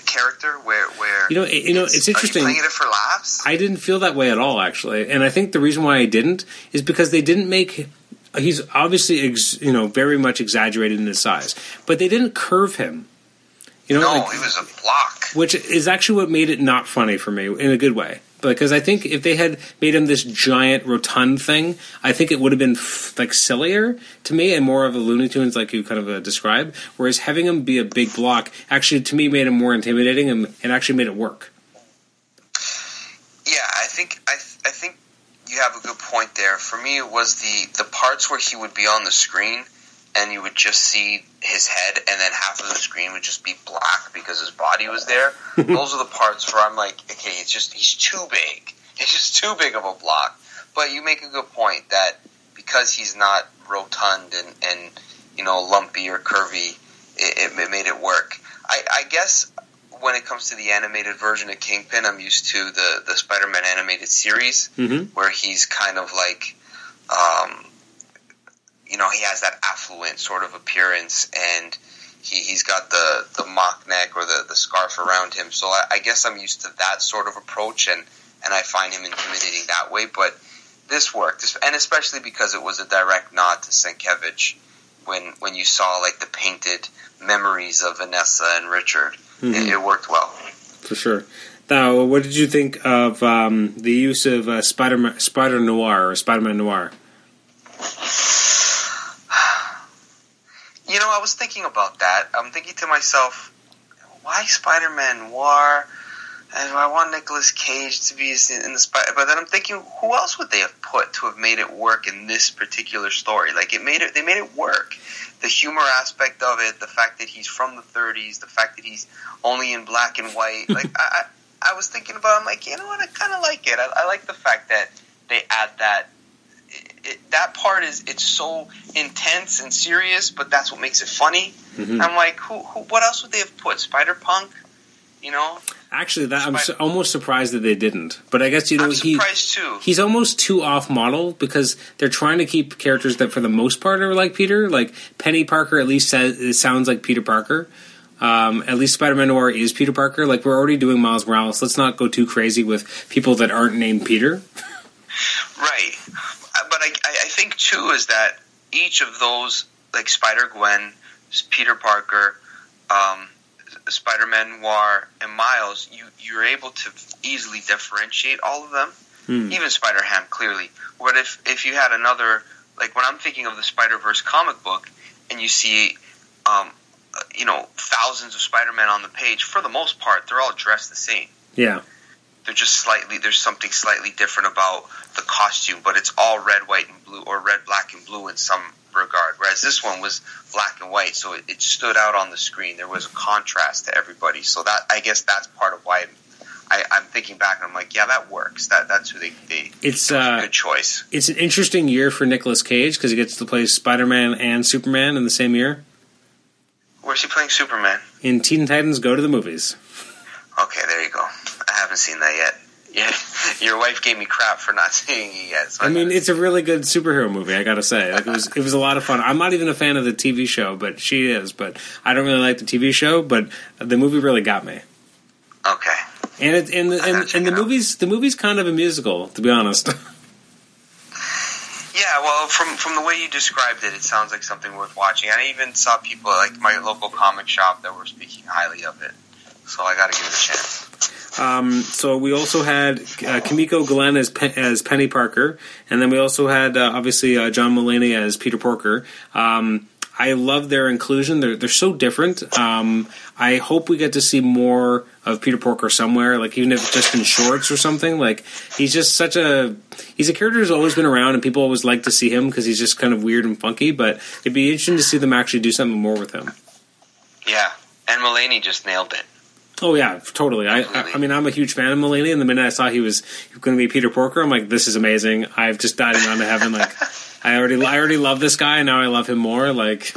character where where you know you know it's, it's interesting playing it for laughs I didn't feel that way at all actually and I think the reason why I didn't is because they didn't make he's obviously ex, you know very much exaggerated in his size, but they didn't curve him. You know, no, like, he was a block, which is actually what made it not funny for me in a good way. Because I think if they had made him this giant rotund thing, I think it would have been f- like sillier to me and more of a Looney Tunes, like you kind of uh, described. Whereas having him be a big block actually to me made him more intimidating and, and actually made it work. Yeah, I think I, th- I think you have a good point there. For me, it was the the parts where he would be on the screen and you would just see his head, and then half of the screen would just be black because his body was there. [LAUGHS] Those are the parts where I'm like, okay, it's just he's too big. [LAUGHS] He's just too big of a block. But you make a good point that because he's not rotund and, and you know lumpy or curvy, it, it made it work. I, I guess when it comes to the animated version of Kingpin, I'm used to the the Spider-Man animated series mm-hmm. where he's kind of like. Um, you know, he has that affluent sort of appearance, and he, he's got the, the mock neck or the, the scarf around him. So I, I guess I'm used to that sort of approach, and, and I find him intimidating that way. But this worked, and especially because it was a direct nod to Sienkiewicz when when you saw like the painted memories of Vanessa and Richard. Mm-hmm. It, it, worked well. For sure. Now, what did you think of um, the use of uh, Spider Spider Noir or Spider Man Noir? You know, I was thinking about that. I'm thinking to myself, why Spider-Man Noir? And I want Nicolas Cage to be in the Spider. But then I'm thinking, who else would they have put to have made it work in this particular story? Like it made it, they made it work. The humor aspect of it, the fact that he's from the 30s, the fact that he's only in black and white. [LAUGHS] Like I, I, I was thinking about, I'm like, you know what? I kind of like it. I, I like the fact that they add that it, that part is it's so intense and serious, but that's what makes it funny. Mm-hmm. I'm like, who, who, what else would they have put? Spider Punk, you know? Actually, that I'm su- almost surprised that they didn't. But I guess you know he, too. he's almost too off model because they're trying to keep characters that, for the most part, are like Peter. Like Peni Parker, at least says it sounds like Peter Parker. Um, at least Spider-Man Noir is Peter Parker. Like we're already doing Miles Morales. Let's not go too crazy with people that aren't named Peter. [LAUGHS] right but I, I think too is that each of those, like Spider Gwen, Peter Parker, um, Spider Man Noir, and Miles, you you're able to easily differentiate all of them. Hmm. Even Spider Ham, clearly. But if if you had another, like when I'm thinking of the Spider Verse comic book, and you see, um, you know, thousands of Spider Men on the page, for the most part, they're all dressed the same. Yeah they're just slightly there's something slightly different about the costume, but it's all red, white, and blue, or red, black, and blue in some regard. Whereas this one was black and white, so it, it stood out on the screen. There was a contrast to everybody. So that I guess that's part of why I, am thinking back and I'm like, yeah, that works. That that's who they. they it's uh, a good choice. It's an interesting year for Nicolas Cage because he gets to play Spider Man and Superman in the same year. Where's he playing Superman? In Teen Titans Go to the Movies. Okay, there you go. I haven't seen that yet. [LAUGHS] Yeah, your wife gave me crap for not [LAUGHS] seeing it yet. So I, I mean, it's a really good superhero movie. I gotta say, like, it was it was a lot of fun. I'm not even a fan of the TV show, but she is. But I don't really like the TV show, but the movie really got me. Okay. And it and the, and, and the movies the movie's kind of a musical, to be honest. [LAUGHS] yeah, well, from from the way you described it, it sounds like something worth watching. I even saw people like my local comic shop that were speaking highly of it, so I got to give it a chance. Um, so we also had uh, Kimiko Glenn as Pe- as Peni Parker, and then we also had uh, obviously uh, John Mulaney as Peter Porker. Um, I love their inclusion. They're they're so different. Um, I hope we get to see more of Peter Porker somewhere, like even if just in shorts or something. Like he's just such a he's a character who's always been around, and people always like to see him because he's just kind of weird and funky. But it'd be interesting to see them actually do something more with him. Yeah, and Mulaney just nailed it. Oh yeah, totally. I, I, I mean, I'm a huge fan of Mulaney, and the minute I saw he was going to be Peter Porker, I'm like, this is amazing. I've just died on to heaven. Like, [LAUGHS] I already, I already love this guy, and now I love him more. Like,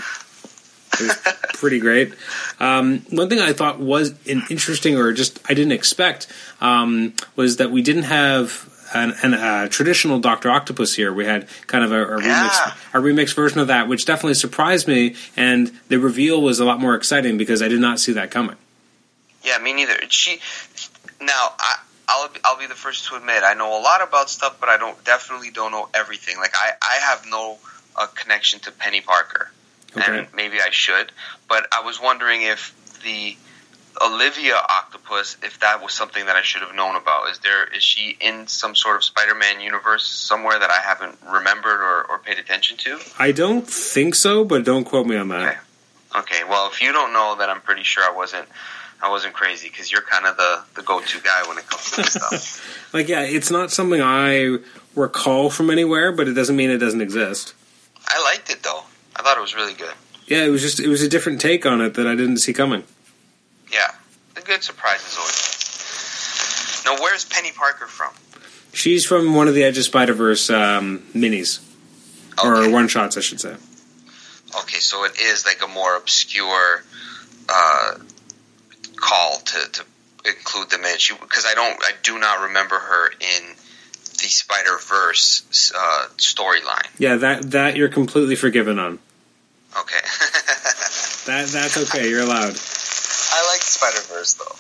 it was pretty great. Um, one thing I thought was an interesting, or just I didn't expect, um, was that we didn't have an, an uh, traditional Doctor Octopus here. We had kind of a, a yeah. remix, a remix version of that, which definitely surprised me. And the reveal was a lot more exciting because I did not see that coming. Yeah, me neither. She now I. I'll I'll be the first to admit I know a lot about stuff, but I don't definitely don't know everything. Like I, I have no a connection to Peni Parker, Okay. and maybe I should. But I was wondering if the Olivia Octopus, if that was something that I should have known about. Is there is she in some sort of Spider-Man universe somewhere that I haven't remembered or, or paid attention to? I don't think so, but don't quote me on that. Okay. Okay, well, if you don't know, then I'm pretty sure I wasn't. I wasn't crazy because you're kind of the, the go-to guy when it comes to this stuff. [LAUGHS] Like, yeah, it's not something I recall from anywhere, but it doesn't mean it doesn't exist. I liked it though. I thought it was really good. Yeah, it was just it was a different take on it that I didn't see coming. Yeah, a good surprise as always. Now, where's Peni Parker from? She's from one of the Edge of Spider Verse um, minis or one shots, I should say. Okay, so it is like a more obscure uh, call to, to include them in. Because I don't, I do not remember her in the Spider Verse uh, storyline. Yeah, that that you're completely forgiven on. Okay, [LAUGHS] That that's okay. You're allowed. I like Spider Verse though.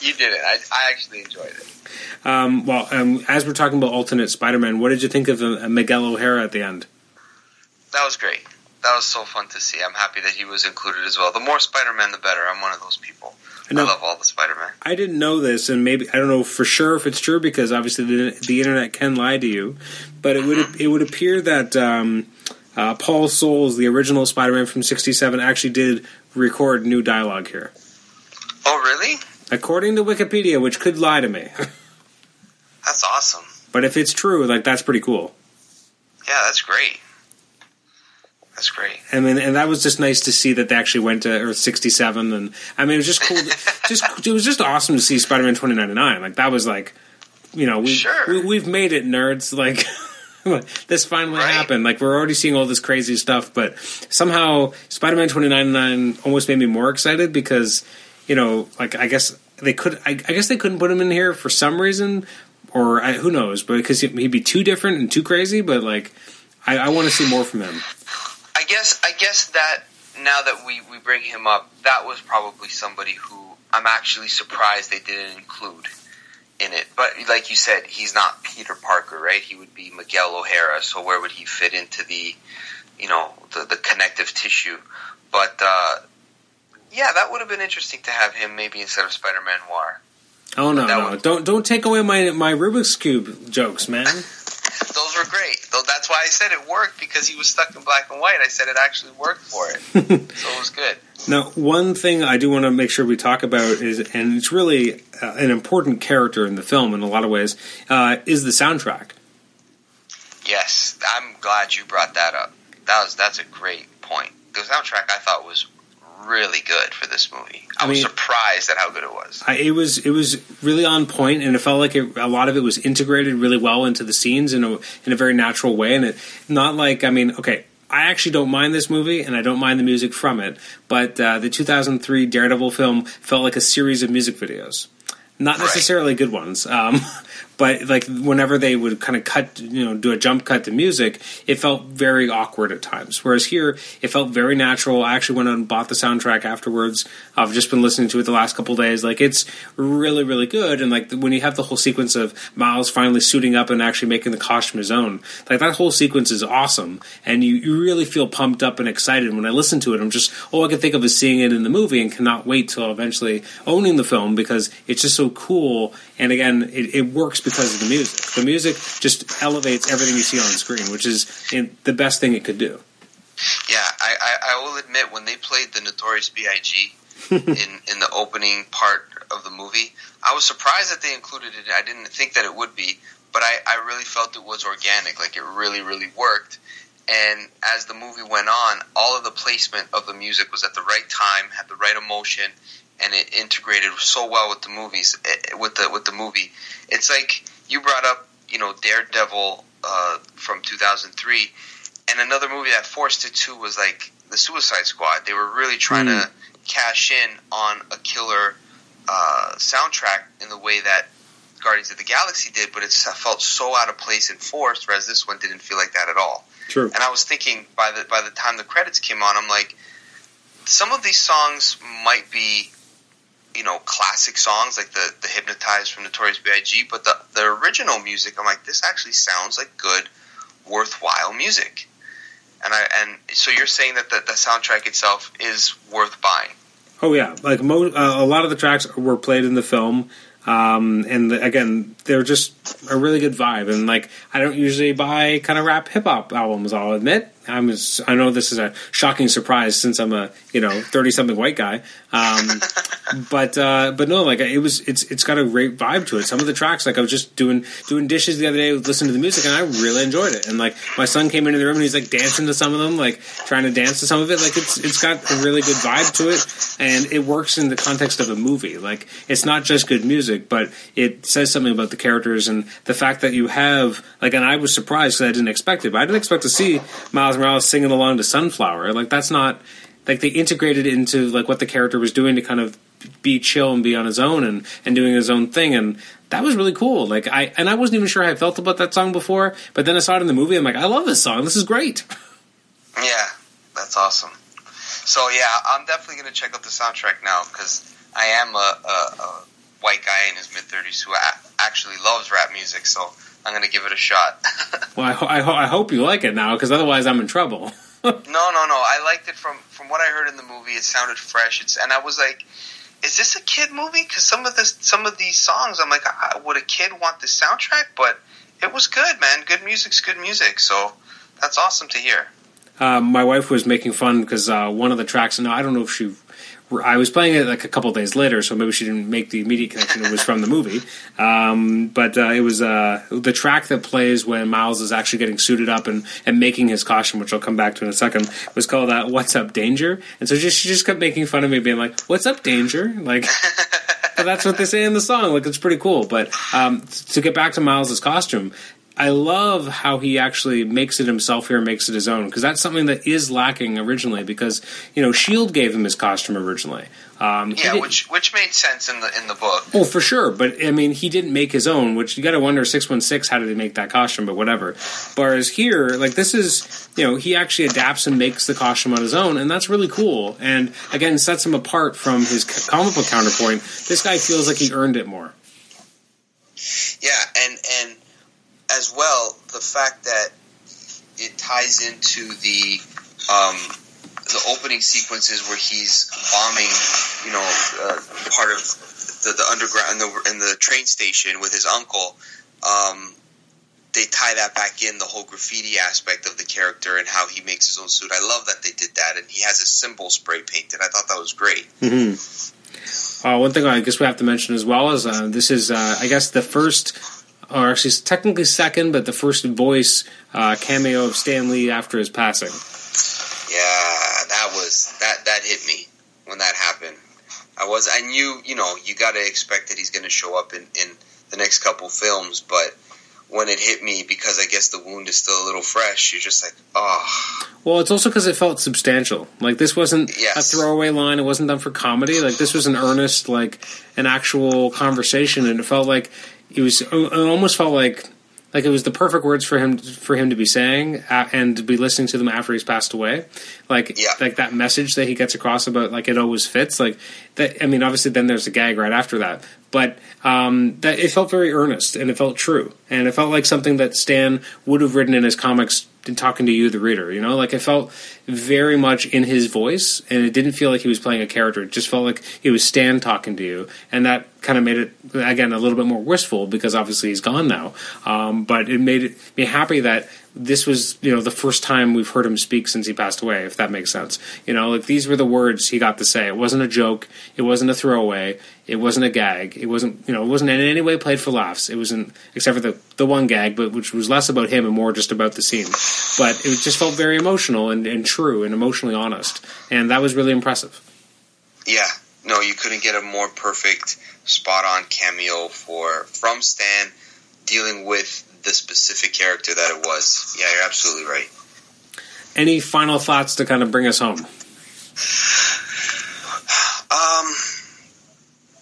[LAUGHS] you did it. I, I actually enjoyed it. Um, well, um, as we're talking about alternate Spider-Man, what did you think of uh, Miguel O'Hara at the end? That was great. That was so fun to see. I'm happy that he was included as well. The more Spider Man, the better. I'm one of those people. I love all the Spider Man. I didn't know this, and maybe I don't know for sure if it's true because obviously the, the internet can lie to you. But it would it would appear that um, uh, Paul Soles, the original Spider-Man from '67, actually did record new dialogue here, Oh, really? according to Wikipedia, which could lie to me. That's awesome. but if it's true, like that's pretty cool. Yeah, that's great. That's great. I mean, and that was just nice to see that they actually went to Earth sixty seven, and I mean, it was just cool. to- [LAUGHS] just it was just awesome to see Spider Man twenty ninety nine. Like that was like, you know, we, Sure. we we've made it, nerds. Like [LAUGHS] this finally Right. happened. Like we're already seeing all this crazy stuff, but somehow Spider Man twenty ninety nine almost made me more excited because you know, like I guess they could. I, I guess they couldn't put him in here for some reason, or I, who knows? But because he'd be too different and too crazy. But like, I, I want to see more from him. I guess I guess that now that we, we bring him up, that was probably somebody who I'm actually surprised they didn't include in it. But like you said, he's not Peter Parker, right? He would be Miguel O'Hara. So where would he fit into the you know the the connective tissue? But uh, yeah, that would have been interesting to have him maybe instead of Spider Man Noir. Oh no, no! would- Don't don't take away my my Rubik's cube jokes, man. [LAUGHS] Those were great. Though that's why I said it worked because he was stuck in black and white. I said it actually worked for it, [LAUGHS] so it was good. now, one thing I do want to make sure we talk about is, and it's really uh, an important character in the film in a lot of ways, uh, is the soundtrack. Yes, I'm glad you brought that up. That was that's a great point. The soundtrack I thought was really good for this movie. I, I was mean- surprised at how good it was. I, it was it was really on point, and it felt like it, a lot of it was integrated really well into the scenes in a in a very natural way, and it not like I mean, okay. I actually don't mind this movie, and I don't mind the music from it. But uh, the 2003 Daredevil film felt like a series of music videos, not Right. necessarily good ones. Um, but like whenever they would kind of cut, you know, do a jump cut to music, it felt very awkward at times. Whereas here, it felt very natural. I actually went out and bought the soundtrack afterwards. I've just been listening to it the last couple days. Like it's really, really good. And like when you have the whole sequence of Miles finally suiting up and actually making the costume his own, like that whole sequence is awesome. And you, you really feel pumped up and excited when I listen to it. I'm just all I can think of is seeing it in the movie and cannot wait till eventually owning the film because it's just so cool. And again, it, it works because of the music. The music just elevates everything you see on screen, which is in, the best thing it could do. Yeah, I, I, I will admit when they played the Notorious B.I.G. [LAUGHS] in in the opening part of the movie, I was surprised that they included it. I didn't think that it would be, but I, I really felt it was organic. Like it really, really worked. And as the movie went on, all of the placement of the music was at the right time, had the right emotion, and it integrated so well with the movies, eh, with the with the movie. It's like you brought up, you know, Daredevil uh, from 2003, and another movie that forced it too was like the Suicide Squad. They were really trying Mm. to cash in on a killer uh, soundtrack in the way that Guardians of the Galaxy did, but it felt so out of place and forced, whereas this one didn't feel like that at all. True. And I was thinking by the by the time the credits came on, I'm like, some of these songs might be, you know, classic songs like the the Hypnotized from Notorious B.I.G. But the the original music, I'm like, this actually sounds like good, worthwhile music. and I and so you're saying that the, the soundtrack itself is worth buying. Oh yeah, like mo- uh, a lot of the tracks were played in the film. Um, and the, again, they're just a really good vibe. And like, I don't usually buy kind of rap hip hop albums. I'll admit. I'm. I know this is a shocking surprise since I'm a you know thirty something white guy. Um, [LAUGHS] but uh, but no, like it was. It's it's got a great vibe to it. Some of the tracks, like I was just doing doing dishes the other day, listening to the music, and I really enjoyed it. And like my son came into the room and he's like dancing to some of them, like trying to dance to some of it. Like it's it's got a really good vibe to it, and it works in the context of a movie. Like it's not just good music, but it says something about the characters and the fact that you have like. And I was surprised because I didn't expect it, but I didn't expect to see Miles Morales singing along to Sunflower. Like that's not like they integrated into like what the character was doing to kind of be chill and be on his own and and doing his own thing and that was really cool. Like I and I wasn't even sure how I felt about that song before, but then I saw it in the movie. I'm like, I love this song. This is great. [LAUGHS] Yeah, that's awesome. So yeah, I'm definitely gonna check out the soundtrack now because I am a, a, a, white guy in his mid 30s who actually loves rap music. So I'm gonna give it a shot. [LAUGHS] well, I, ho- I, ho- I hope you like it now because otherwise I'm in trouble. [LAUGHS] no, no, no. I liked it from from what I heard in the movie. It sounded fresh. It's and I was like, is this a kid movie? Because some of this, some of these songs, I'm like, would a kid want this soundtrack? But it was good, man. Good music's good music. So that's awesome to hear. Uh, my wife was making fun because uh, one of the tracks, and I don't know if she I was playing it like a couple days later, so maybe she didn't make the immediate connection. It was from the movie, um, but uh, it was uh, the track that plays when Miles is actually getting suited up and, and making his costume, which I'll come back to in a second. Was called uh, "What's Up, Danger," and so just, she just kept making fun of me, being like, "What's up, Danger?" Like. [LAUGHS] that's what they say in the song. Like it's pretty cool. But um, to get back to Miles's costume, I love how he actually makes it himself here, makes it his own, because that's something that is lacking originally. Because you know, Shield gave him his costume originally. Um, yeah, which which made sense in the in the book. Well, for sure, but I mean, he didn't make his own. Which you got to wonder, six one six, how did he make that costume? But whatever. Whereas here, like this is, you know, he actually adapts and makes the costume on his own, and that's really cool. And again, sets him apart from his comic book counterpoint. This guy feels like he earned it more. Yeah, and and as well the fact that it ties into the um, the opening sequences where he's bombing, you know, uh, part of the, the underground in the, in the train station with his uncle. Um, they tie that back in the whole graffiti aspect of the character and how he makes his own suit. I love that they did that, and he has his symbol spray painted. I thought that was great. Mm-hmm. Uh, one thing I guess we have to mention as well is uh, this is, uh, I guess, the first or actually technically second, but the first voice uh, cameo of Stan Lee after his passing. Yeah, that was that that hit me when that happened. I was I knew you know you got to expect that he's going to show up in in the next couple films, but when it hit me because I guess the wound is still a little fresh, you're just like, oh. Well, it's also because it felt substantial. Like this wasn't yes. a throwaway line. It wasn't done for comedy. Like this was an earnest, like an actual conversation, and it felt like it was it almost felt like like it was the perfect words for him for him to be saying uh, and to be listening to them after he's passed away. Like yeah. like that message that he gets across about like it always fits. Like that i mean obviously then there's a gag right after that but um, that it felt very earnest and it felt true. And it felt like something that stan would have written in his comics in talking to you the reader you know? Like it felt very much in his voice and it didn't feel like he was playing a character. It just felt like it was stan talking to you. And that kind of made it again a little bit more wistful because obviously he's gone now. Um, but it made me happy that this was you know the first time we've heard him speak since he passed away if that makes sense. You know like these were the words he got to say. It wasn't a joke. It wasn't a throwaway. It wasn't a gag. It wasn't you know it wasn't in any way played for laughs. It wasn't except for the the one gag but which was less about him and more just about the scene. But it just felt very emotional and, and true and emotionally honest. And that was really impressive. Yeah. No you couldn't get a more perfect spot on cameo for from stan dealing with the specific character that it was. Yeah, you're absolutely right. Any final thoughts to kind of bring us home? Um,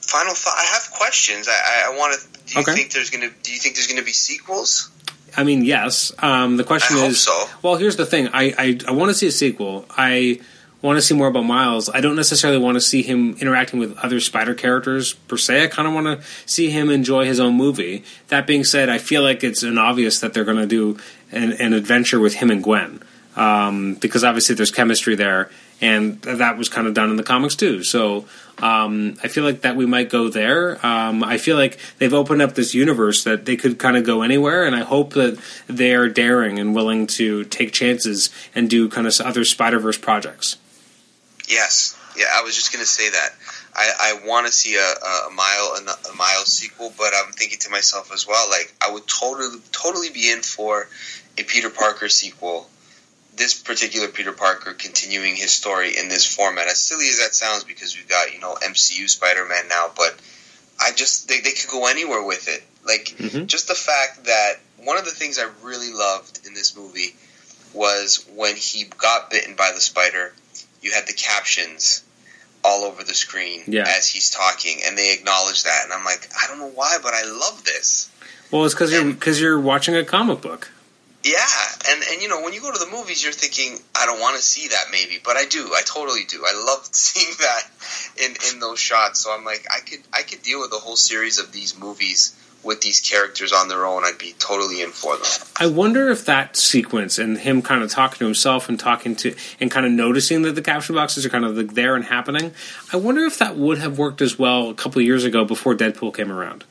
final thought. I have questions. I, I, I want to. Do you okay. think there's gonna? Do you think there's gonna be sequels? I mean, yes. Um, the question I is, so. well, here's the thing. I I, I want to see a sequel. I want to see more about Miles. I don't necessarily want to see him interacting with other Spider characters per se. I kind of want to see him enjoy his own movie. That being said, I feel like it's an obvious that they're going to do an, an, adventure with him and Gwen. um, because obviously there's chemistry there, and that was kind of done in the comics too. So um, I feel like that we might go there. Um, I feel like they've opened up this universe that they could kind of go anywhere, and I hope that they are daring and willing to take chances and do kind of other Spider Verse projects. Yes, yeah, I was just going to say that. I, I want to see a, a mile a mile sequel, but I'm thinking to myself as well, like I would totally totally be in for a Peter Parker sequel this particular Peter Parker continuing his story in this format. As silly as that sounds, because we've got you know MCU Spider Man now, but I just they, they could go anywhere with it. Like mm-hmm. just the fact that one of the things I really loved in this movie was when he got bitten by the spider. You had the captions all over the screen yeah. as he's talking, and they acknowledge that, and I'm like, I don't know why, but I love this. Well, it's because you're because you're watching a comic book. Yeah, and and you know when you go to the movies, you're thinking, I don't want to see that maybe, but I do. I totally do. I love [LAUGHS] seeing that in in those shots. So I'm like, I could I could deal with a whole series of these movies with these characters on their own. I'd be totally in for them. I wonder if that sequence and him kind of talking to himself and talking to and kind of noticing that the caption boxes are kind of like there and happening. I wonder if that would have worked as well a couple of years ago before Deadpool came around.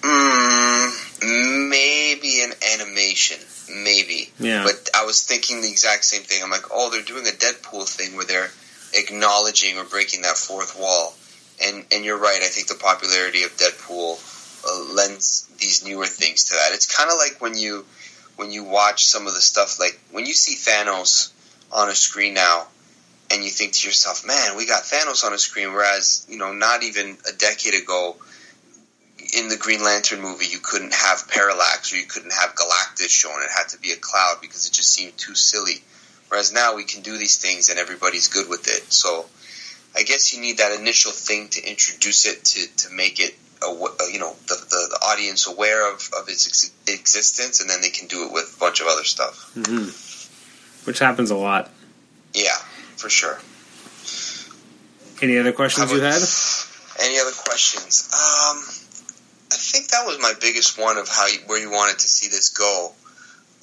Mm, maybe an animation, maybe. Yeah. But I was thinking the exact same thing. I'm like, oh, they're doing a Deadpool thing where they're acknowledging or breaking that fourth wall. And and you're right. I think the popularity of Deadpool uh, lends these newer things to that. It's kind of like when you when you watch some of the stuff, like when you see Thanos on a screen now, and you think to yourself, "Man, we got Thanos on a screen," whereas you know, not even a decade ago in the Green Lantern movie, you couldn't have Parallax or you couldn't have Galactus shown. It had to be a cloud because it just seemed too silly. Whereas now we can do these things and everybody's good with it. So I guess you need that initial thing to introduce it to, to make it, you know, the, the, the, audience aware of, of its ex- existence, and then they can do it with a bunch of other stuff. Mm-hmm. Which happens a lot. Yeah, for sure. Any other questions about, you had? Any other questions? Um, I think that was my biggest one of how you, where you wanted to see this go.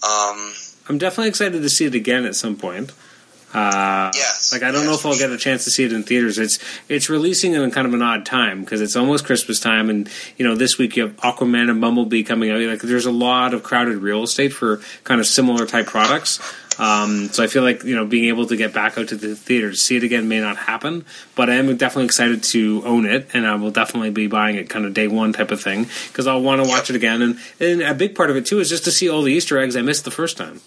Um, I'm definitely excited to see it again at some point. Uh, yes. Like I don't yes, know if I'll get a chance to see it in theaters. It's it's releasing in kind of an odd time because it's almost Christmas time, and you know this week you have Aquaman and Bumblebee coming out. Like there's a lot of crowded real estate for kind of similar type products. Um, so I feel like you know being able to get back out to the theater to see it again may not happen, but I am definitely excited to own it, and I will definitely be buying it kind of day one type of thing because I'll want to watch it again. And, and a big part of it too is just to see all the Easter eggs I missed the first time.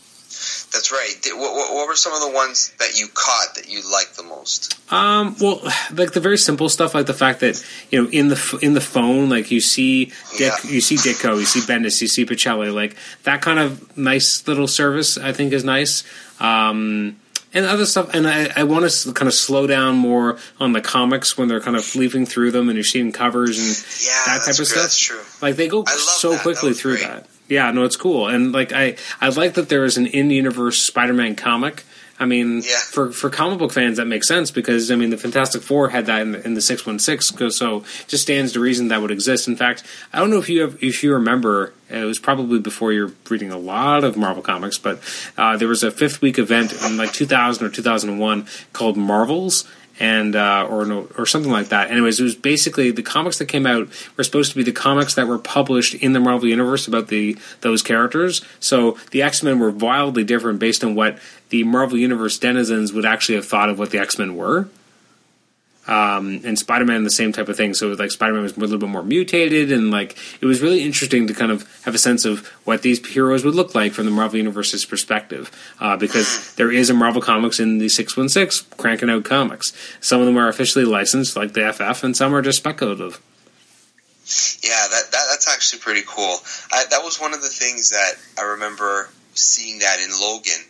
That's right. What, what, were some of the ones that you caught that you liked the most? Um, well, [SIGHS] like the very simple stuff, like the fact that you know in the in the phone, like you see Dick, yeah. you see Ditko, you see Bendis, you see Pichelli, like that kind of nice little service. I think is nice. Um, and other stuff. And I, I want to kind of slow down more on the comics when they're kind of leafing through them and you're seeing covers and yeah, that type of stuff. That's true. Like they go so that. quickly that through great. that. Yeah, no, it's cool, and like I, I like that there is an in-universe Spider-Man comic. I mean, yeah. for for comic book fans, that makes sense because I mean, the Fantastic Four had that in the, in the six one six, so just stands to reason that would exist. In fact, I don't know if you have, if you remember, it was probably before you're reading a lot of Marvel comics, but uh, there was a fifth week event in like 2000 or 2001 called Marvels, and uh, or or something like that. Anyways, it was basically the comics that came out were supposed to be the comics that were published in the Marvel universe about the those characters. So the X Men were wildly different based on what the Marvel universe denizens would actually have thought of what the X Men were. Um, and Spider Man, the same type of thing. So like Spider Man was a little bit more mutated, and like it was really interesting to kind of have a sense of what these heroes would look like from the Marvel Universe's perspective, uh, because [SIGHS] there is a Marvel Comics in the six one six cranking out comics. Some of them are officially licensed, like the FF, and some are just speculative. Yeah, that, that that's actually pretty cool. I, that was one of the things that I remember seeing that in Logan,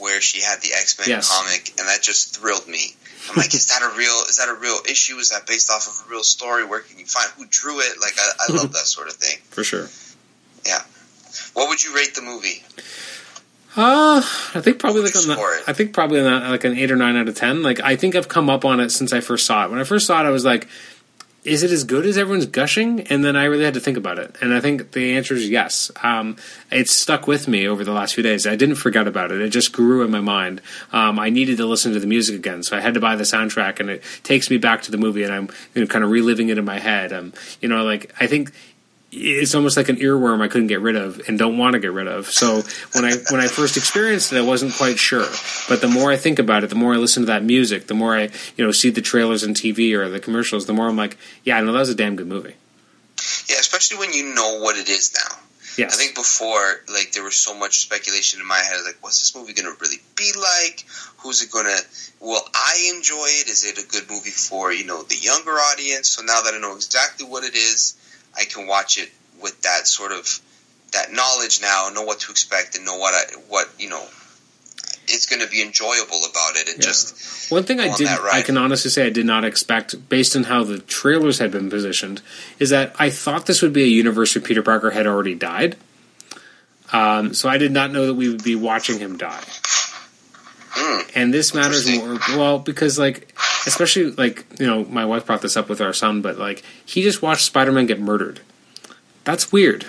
where she had the X Men yes. comic, and that just thrilled me. I'm like, is that a real? Is that a real issue? Is that based off of a real story? Where can you find who drew it? Like, I, I love [LAUGHS] that sort of thing. For sure. Yeah. What would you rate the movie? Uh, I think probably like on the, I think probably like an eight or nine out of ten. Like I think I've come up on it since I first saw it. When I first saw it, I was like, is it as good as everyone's gushing? And then I really had to think about it, and I think the answer is yes. Um, it's stuck with me over the last few days. I didn't forget about it; it just grew in my mind. Um, I needed to listen to the music again, so I had to buy the soundtrack, and it takes me back to the movie, and I'm you know, kind of reliving it in my head. Um, you know, like I think it's almost like an earworm I couldn't get rid of and don't want to get rid of. So when I when I first experienced it, I wasn't quite sure. But the more I think about it, the more I listen to that music, the more I you know see the trailers on TV or the commercials, the more I'm like, yeah, I know that was a damn good movie. Yeah, especially when you know what it is now. Yes. I think before, like, there was so much speculation in my head, like, what's this movie going to really be like? Who's it going to? Will I enjoy it? Is it a good movie for you know the younger audience? So now that I know exactly what it is, I can watch it with that sort of that knowledge now, know what to expect, and know what I, what you know It's going to be enjoyable about it, and Yeah. just One thing I did. I can honestly say I did not expect, based on how the trailers had been positioned, is that I thought this would be a universe where Peter Parker had already died. Um, so I did not know that we would be watching him die. Mm. And this matters more, well, because like, especially like you know, my wife brought this up with our son, but like he just watched Spider Man get murdered. That's weird.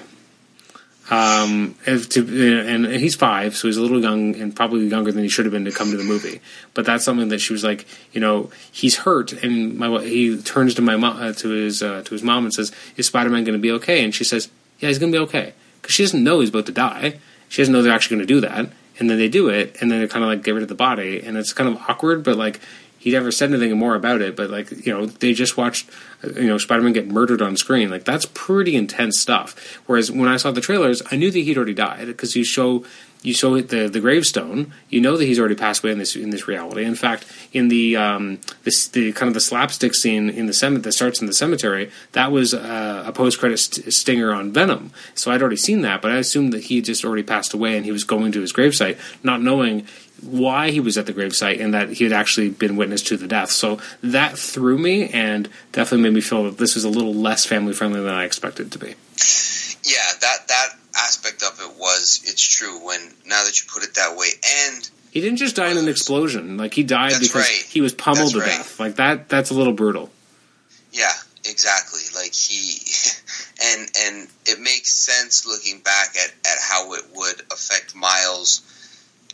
Um, if to, and he's five, so he's a little young and probably younger than he should have been to come to the movie. But that's something that she was like, you know, he's hurt, and my he turns to my mom uh, to his uh, to his mom and says, "Is Spider Man going to be okay?" And she says, "Yeah, he's going to be okay," because she doesn't know he's about to die. She doesn't know they're actually going to do that, and then they do it, and then they kind of like get rid of the body, and it's kind of awkward, but like. He never said anything more about it, but like you know, they just watched you know Spider-Man get murdered on screen. Like that's pretty intense stuff. Whereas when I saw the trailers, I knew that he'd already died because you show you show it the the gravestone. You know that he's already passed away in this in this reality. In fact, in the um this the kind of the slapstick scene in the cemetery that starts in the cemetery, that was uh, a post credit st- stinger on Venom. So I'd already seen that, but I assumed that he had just already passed away and he was going to his gravesite, not knowing why he was at the gravesite and that he had actually been witness to the death. So that threw me and definitely made me feel that this was a little less family friendly than I expected to be. yeah, that that aspect of it was it's true. When now that you put it that way, and He didn't just die in an explosion; like he died because right. he was pummeled That's to right. death. Like that. That's a little brutal. Yeah, exactly. Like he, [LAUGHS] and and it makes sense looking back at at how it would affect Miles,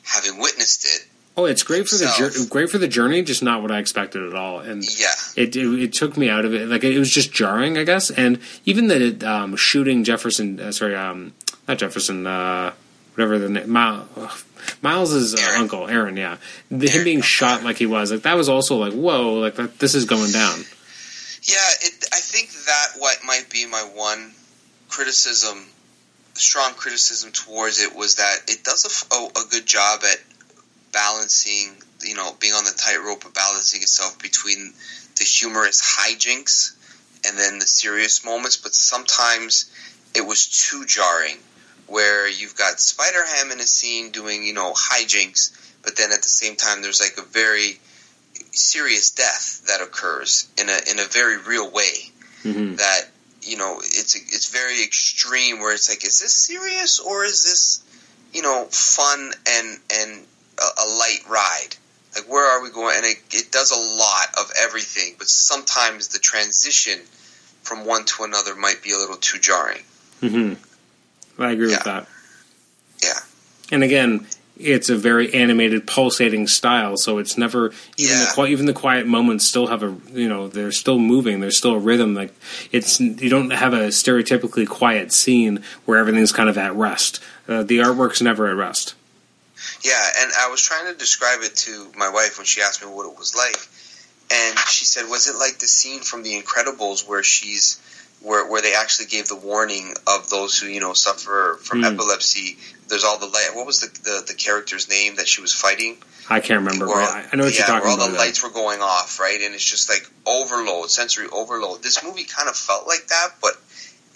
having witnessed it. Oh, it's great for the Himself. jour- great for the journey, just not what I expected at all. And Yeah, it, it it took me out of it. Like it was just jarring, I guess. And even that it, um, shooting Jefferson, uh, sorry, um, not Jefferson, uh, whatever the name, Miles, Miles's uh, Aaron. uncle, Aaron. Yeah, the, him being shot like he was, like that was also like whoa, like that, this is going down. yeah. It, I think that what might be my one criticism, strong criticism towards it was that it does a good job at balancing, you know, being on the tightrope of balancing itself between the humorous hijinks and then the serious moments, but sometimes it was too jarring where you've got Spider Ham in a scene doing, you know, hijinks, but then at the same time there's like a very serious death that occurs in a in a very real way hmm that you know it's it's very extreme where it's like is this serious or is this you know fun and and a, a light ride? Like where are we going? And it, it does a lot of everything but sometimes the transition from one to another might be a little too jarring. Hmm I agree with that. Yeah. And again, it's a very animated, pulsating style, so it's never even the Yeah. qui- even the quiet moments still have a you know they're still moving. There's still a rhythm. Like it's you don't have a stereotypically quiet scene where everything's kind of at rest. Uh, the artwork's never at rest. Yeah, and I was trying to describe it to my wife when she asked me what it was like, and she said, "Was it like the scene from The Incredibles where she's where where they actually gave the warning of those who you know suffer from Hmm. epilepsy? There's all the light. What was the, the the character's name that she was fighting? I can't remember, Where I know what yeah, you're talking where all about. the lights were going off, right? And it's just like overload, sensory overload. This movie kind of felt like that, but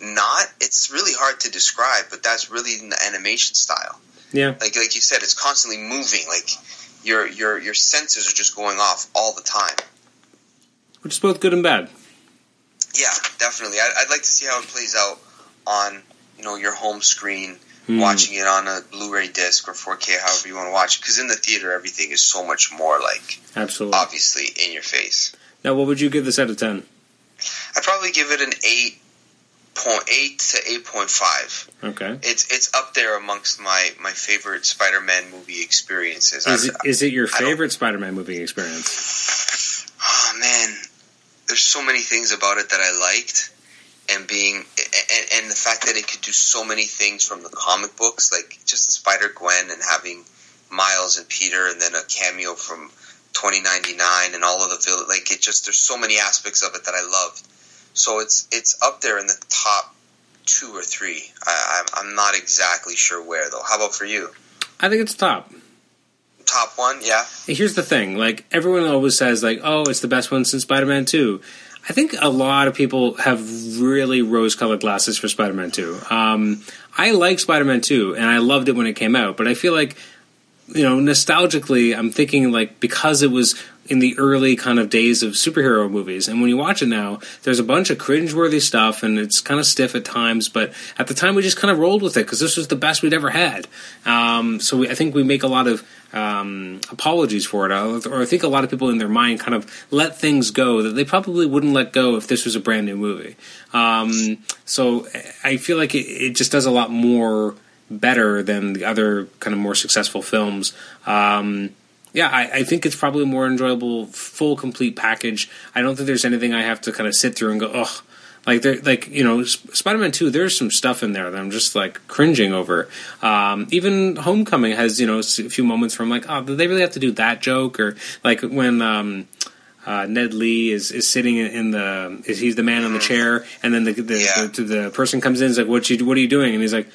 not. It's really hard to describe, but that's really in the animation style yeah, like like you said, it's constantly moving. Like your your your senses are just going off all the time. which is both good and bad. Yeah, definitely. I, I'd like to see how it plays out on you know your home screen, Hmm. watching it on a Blu-ray disc or 4K, however you want to watch it. Because in the theater, everything is so much more like Absolutely. obviously in your face. Now, what would you give this out of ten? I'd probably give it an eight point eight to eight point five. Okay. It's it's up there amongst my my favorite Spider-Man movie experiences. Is it, is it your favorite Spider-Man movie experience? oh man, there's so many things about it that I liked, and being and, and the fact that it could do so many things from the comic books, like just Spider Gwen and having Miles and Peter, and then a cameo from 2099 and all of the villain. Like it just there's so many aspects of it that I loved. So it's it's up there in the top two or three. I, I'm I'm not exactly sure where though. How about for you? I think it's top. Top one, yeah. Here's the thing: like everyone always says, like, "Oh, it's the best one since Spider-Man 2. I think a lot of people have really rose-colored glasses for Spider-Man 2. Um, I like Spider-Man 2, and I loved it when it came out, but I feel like, you know, nostalgically, I'm thinking like because it was in the early kind of days of superhero movies, and when you watch it now, there's a bunch of cringeworthy stuff, and it's kind of stiff at times. But at the time, we just kind of rolled with it because this was the best we'd ever had. Um, so we, I think we make a lot of um, apologies for it, or I think a lot of people in their mind kind of let things go that they probably wouldn't let go if this was a brand new movie. Um, so I feel like it, it just does a lot more better than the other kind of more successful films. Um, yeah, I, I think it's probably a more enjoyable, full, complete package. I don't think there's anything I have to kind of sit through and go, ugh. Like, there, like you know, Spider Man Two. There's some stuff in there that I'm just like cringing over. Um, even Homecoming has you know a few moments from like, oh, did they really have to do that joke? Or like when um, uh, Ned Lee is, is sitting in, in the is he's the man on the chair, and then the the, Yeah. the, the person comes in, and is like, what you what are you doing? And he's like,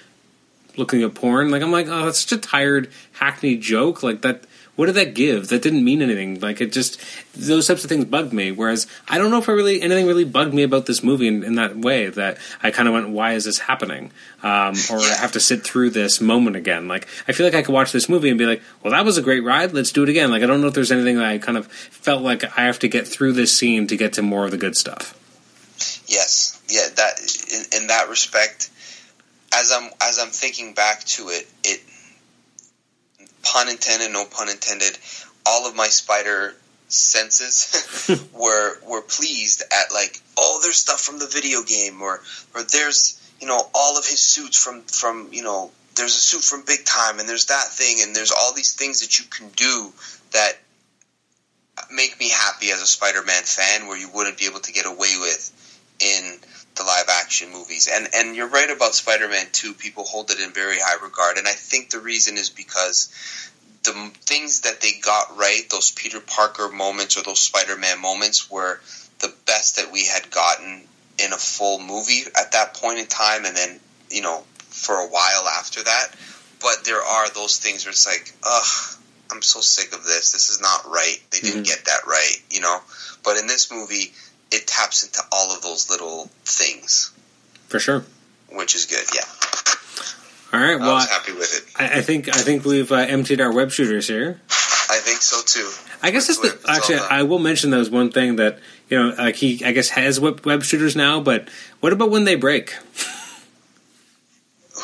looking at porn. Like I'm like, oh, that's such a tired hackney joke. Like that. What did that give? That didn't mean anything. Like it just those types of things bugged me. Whereas I don't know if I really anything really bugged me about this movie in, in that way. That I kind of went, why is this happening? Um, or I have to sit through this moment again. Like I feel like I could watch this movie and be like, well, that was a great ride. Let's do it again. Like I don't know if there's anything that I kind of felt like I have to get through this scene to get to more of the good stuff. Yes, yeah. That in, in that respect, as I'm as I'm thinking back to it, it pun intended, no pun intended. All of my spider senses [LAUGHS] were were pleased at like, oh, there's stuff from the video game, or or there's you know all of his suits from from you know there's a suit from Big Time, and there's that thing, and there's all these things that you can do that make me happy as a Spider-Man fan, where you wouldn't be able to get away with in the live action movies. And and you're right about Spider-Man 2. People hold it in very high regard, and I think the reason is because the things that they got right, those Peter Parker moments or those Spider-Man moments, were the best that we had gotten in a full movie at that point in time, and then you know for a while after that. But there are those things where it's like, ugh, I'm so sick of this. This is not right. They didn't Mhm. get that right, you know. But in this movie, it taps into all of those little things, For sure. which is good. Yeah, All right. Well, I was happy with it. I, I think I think we've uh, emptied our web shooters here. I think so too. I guess It's the, all actually. I will mention that was one thing that you know like he I guess has web, web shooters now, but what about when they break? [LAUGHS]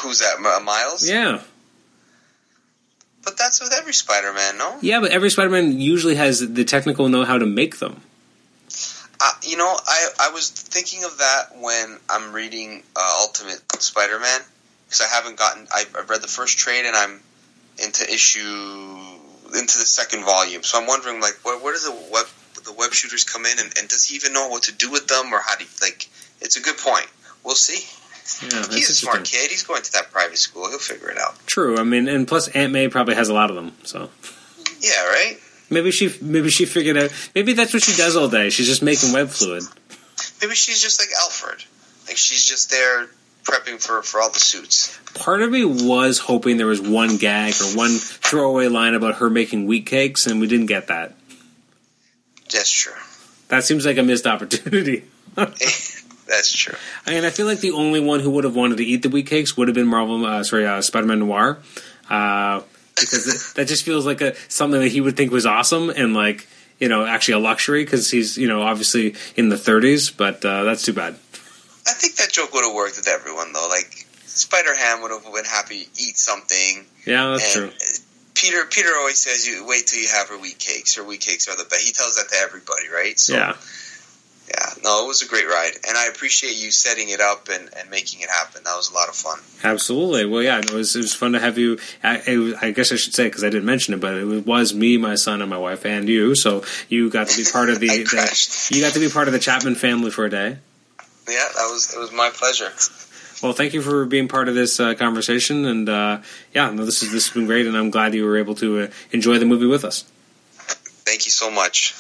Who's that? Miles? Yeah, But that's with every Spider-Man, no? yeah, but every Spider-Man usually has the technical know-how to make them. Uh, you know, I, I was thinking of that when I'm reading uh, Ultimate Spider-Man because I haven't gotten. I, I've read the first trade and I'm into issue into the second volume. So I'm wondering, like, where, where does the web the web shooters come in, and, and does he even know what to do with them, or how do you, like? It's a good point. We'll see. Yeah, He's a smart kid. He's going to that private school. He'll figure it out. True. I mean, and plus Aunt May probably has a lot of them, so Yeah, right. Maybe she maybe she figured out maybe that's what she does all day. She's just making web fluid. Maybe she's just like Alfred. Like she's just there prepping for for all the suits. Part of me was hoping there was one gag or one throwaway line about her making wheat cakes, and we didn't get that. That's true. That seems like a missed opportunity. [LAUGHS] [LAUGHS] That's true. I mean, I feel like the only one who would have wanted to eat the wheat cakes would have been Marvel, uh, sorry, uh, Spider-Man Noir, uh, because it, that just feels like a something that he would think was awesome and like you know actually a luxury because he's you know obviously in the 30s, but uh, that's too bad. I think that joke would have worked with everyone though. Like Spider Ham would have been happy to eat something. Yeah, that's and true. Peter Peter always says, "You wait till you have her wheat cakes. Her wheat cakes are the best." He tells that to everybody, right? So Yeah, yeah, no, it was a great ride, and I appreciate you setting it up and, and making it happen. That was a lot of fun. Absolutely. Well, yeah, it was it was fun to have you. I, I guess I should say because I didn't mention it, but it was me, my son, and my wife, and you. So you got to be part of [LAUGHS] the, the you got to be part of the Chapman family for a day. Yeah, that was it was my pleasure. Well, thank you for being part of this uh, conversation, and uh, yeah, no, this is this has been great, and I'm glad you were able to uh, enjoy the movie with us. Thank you so much.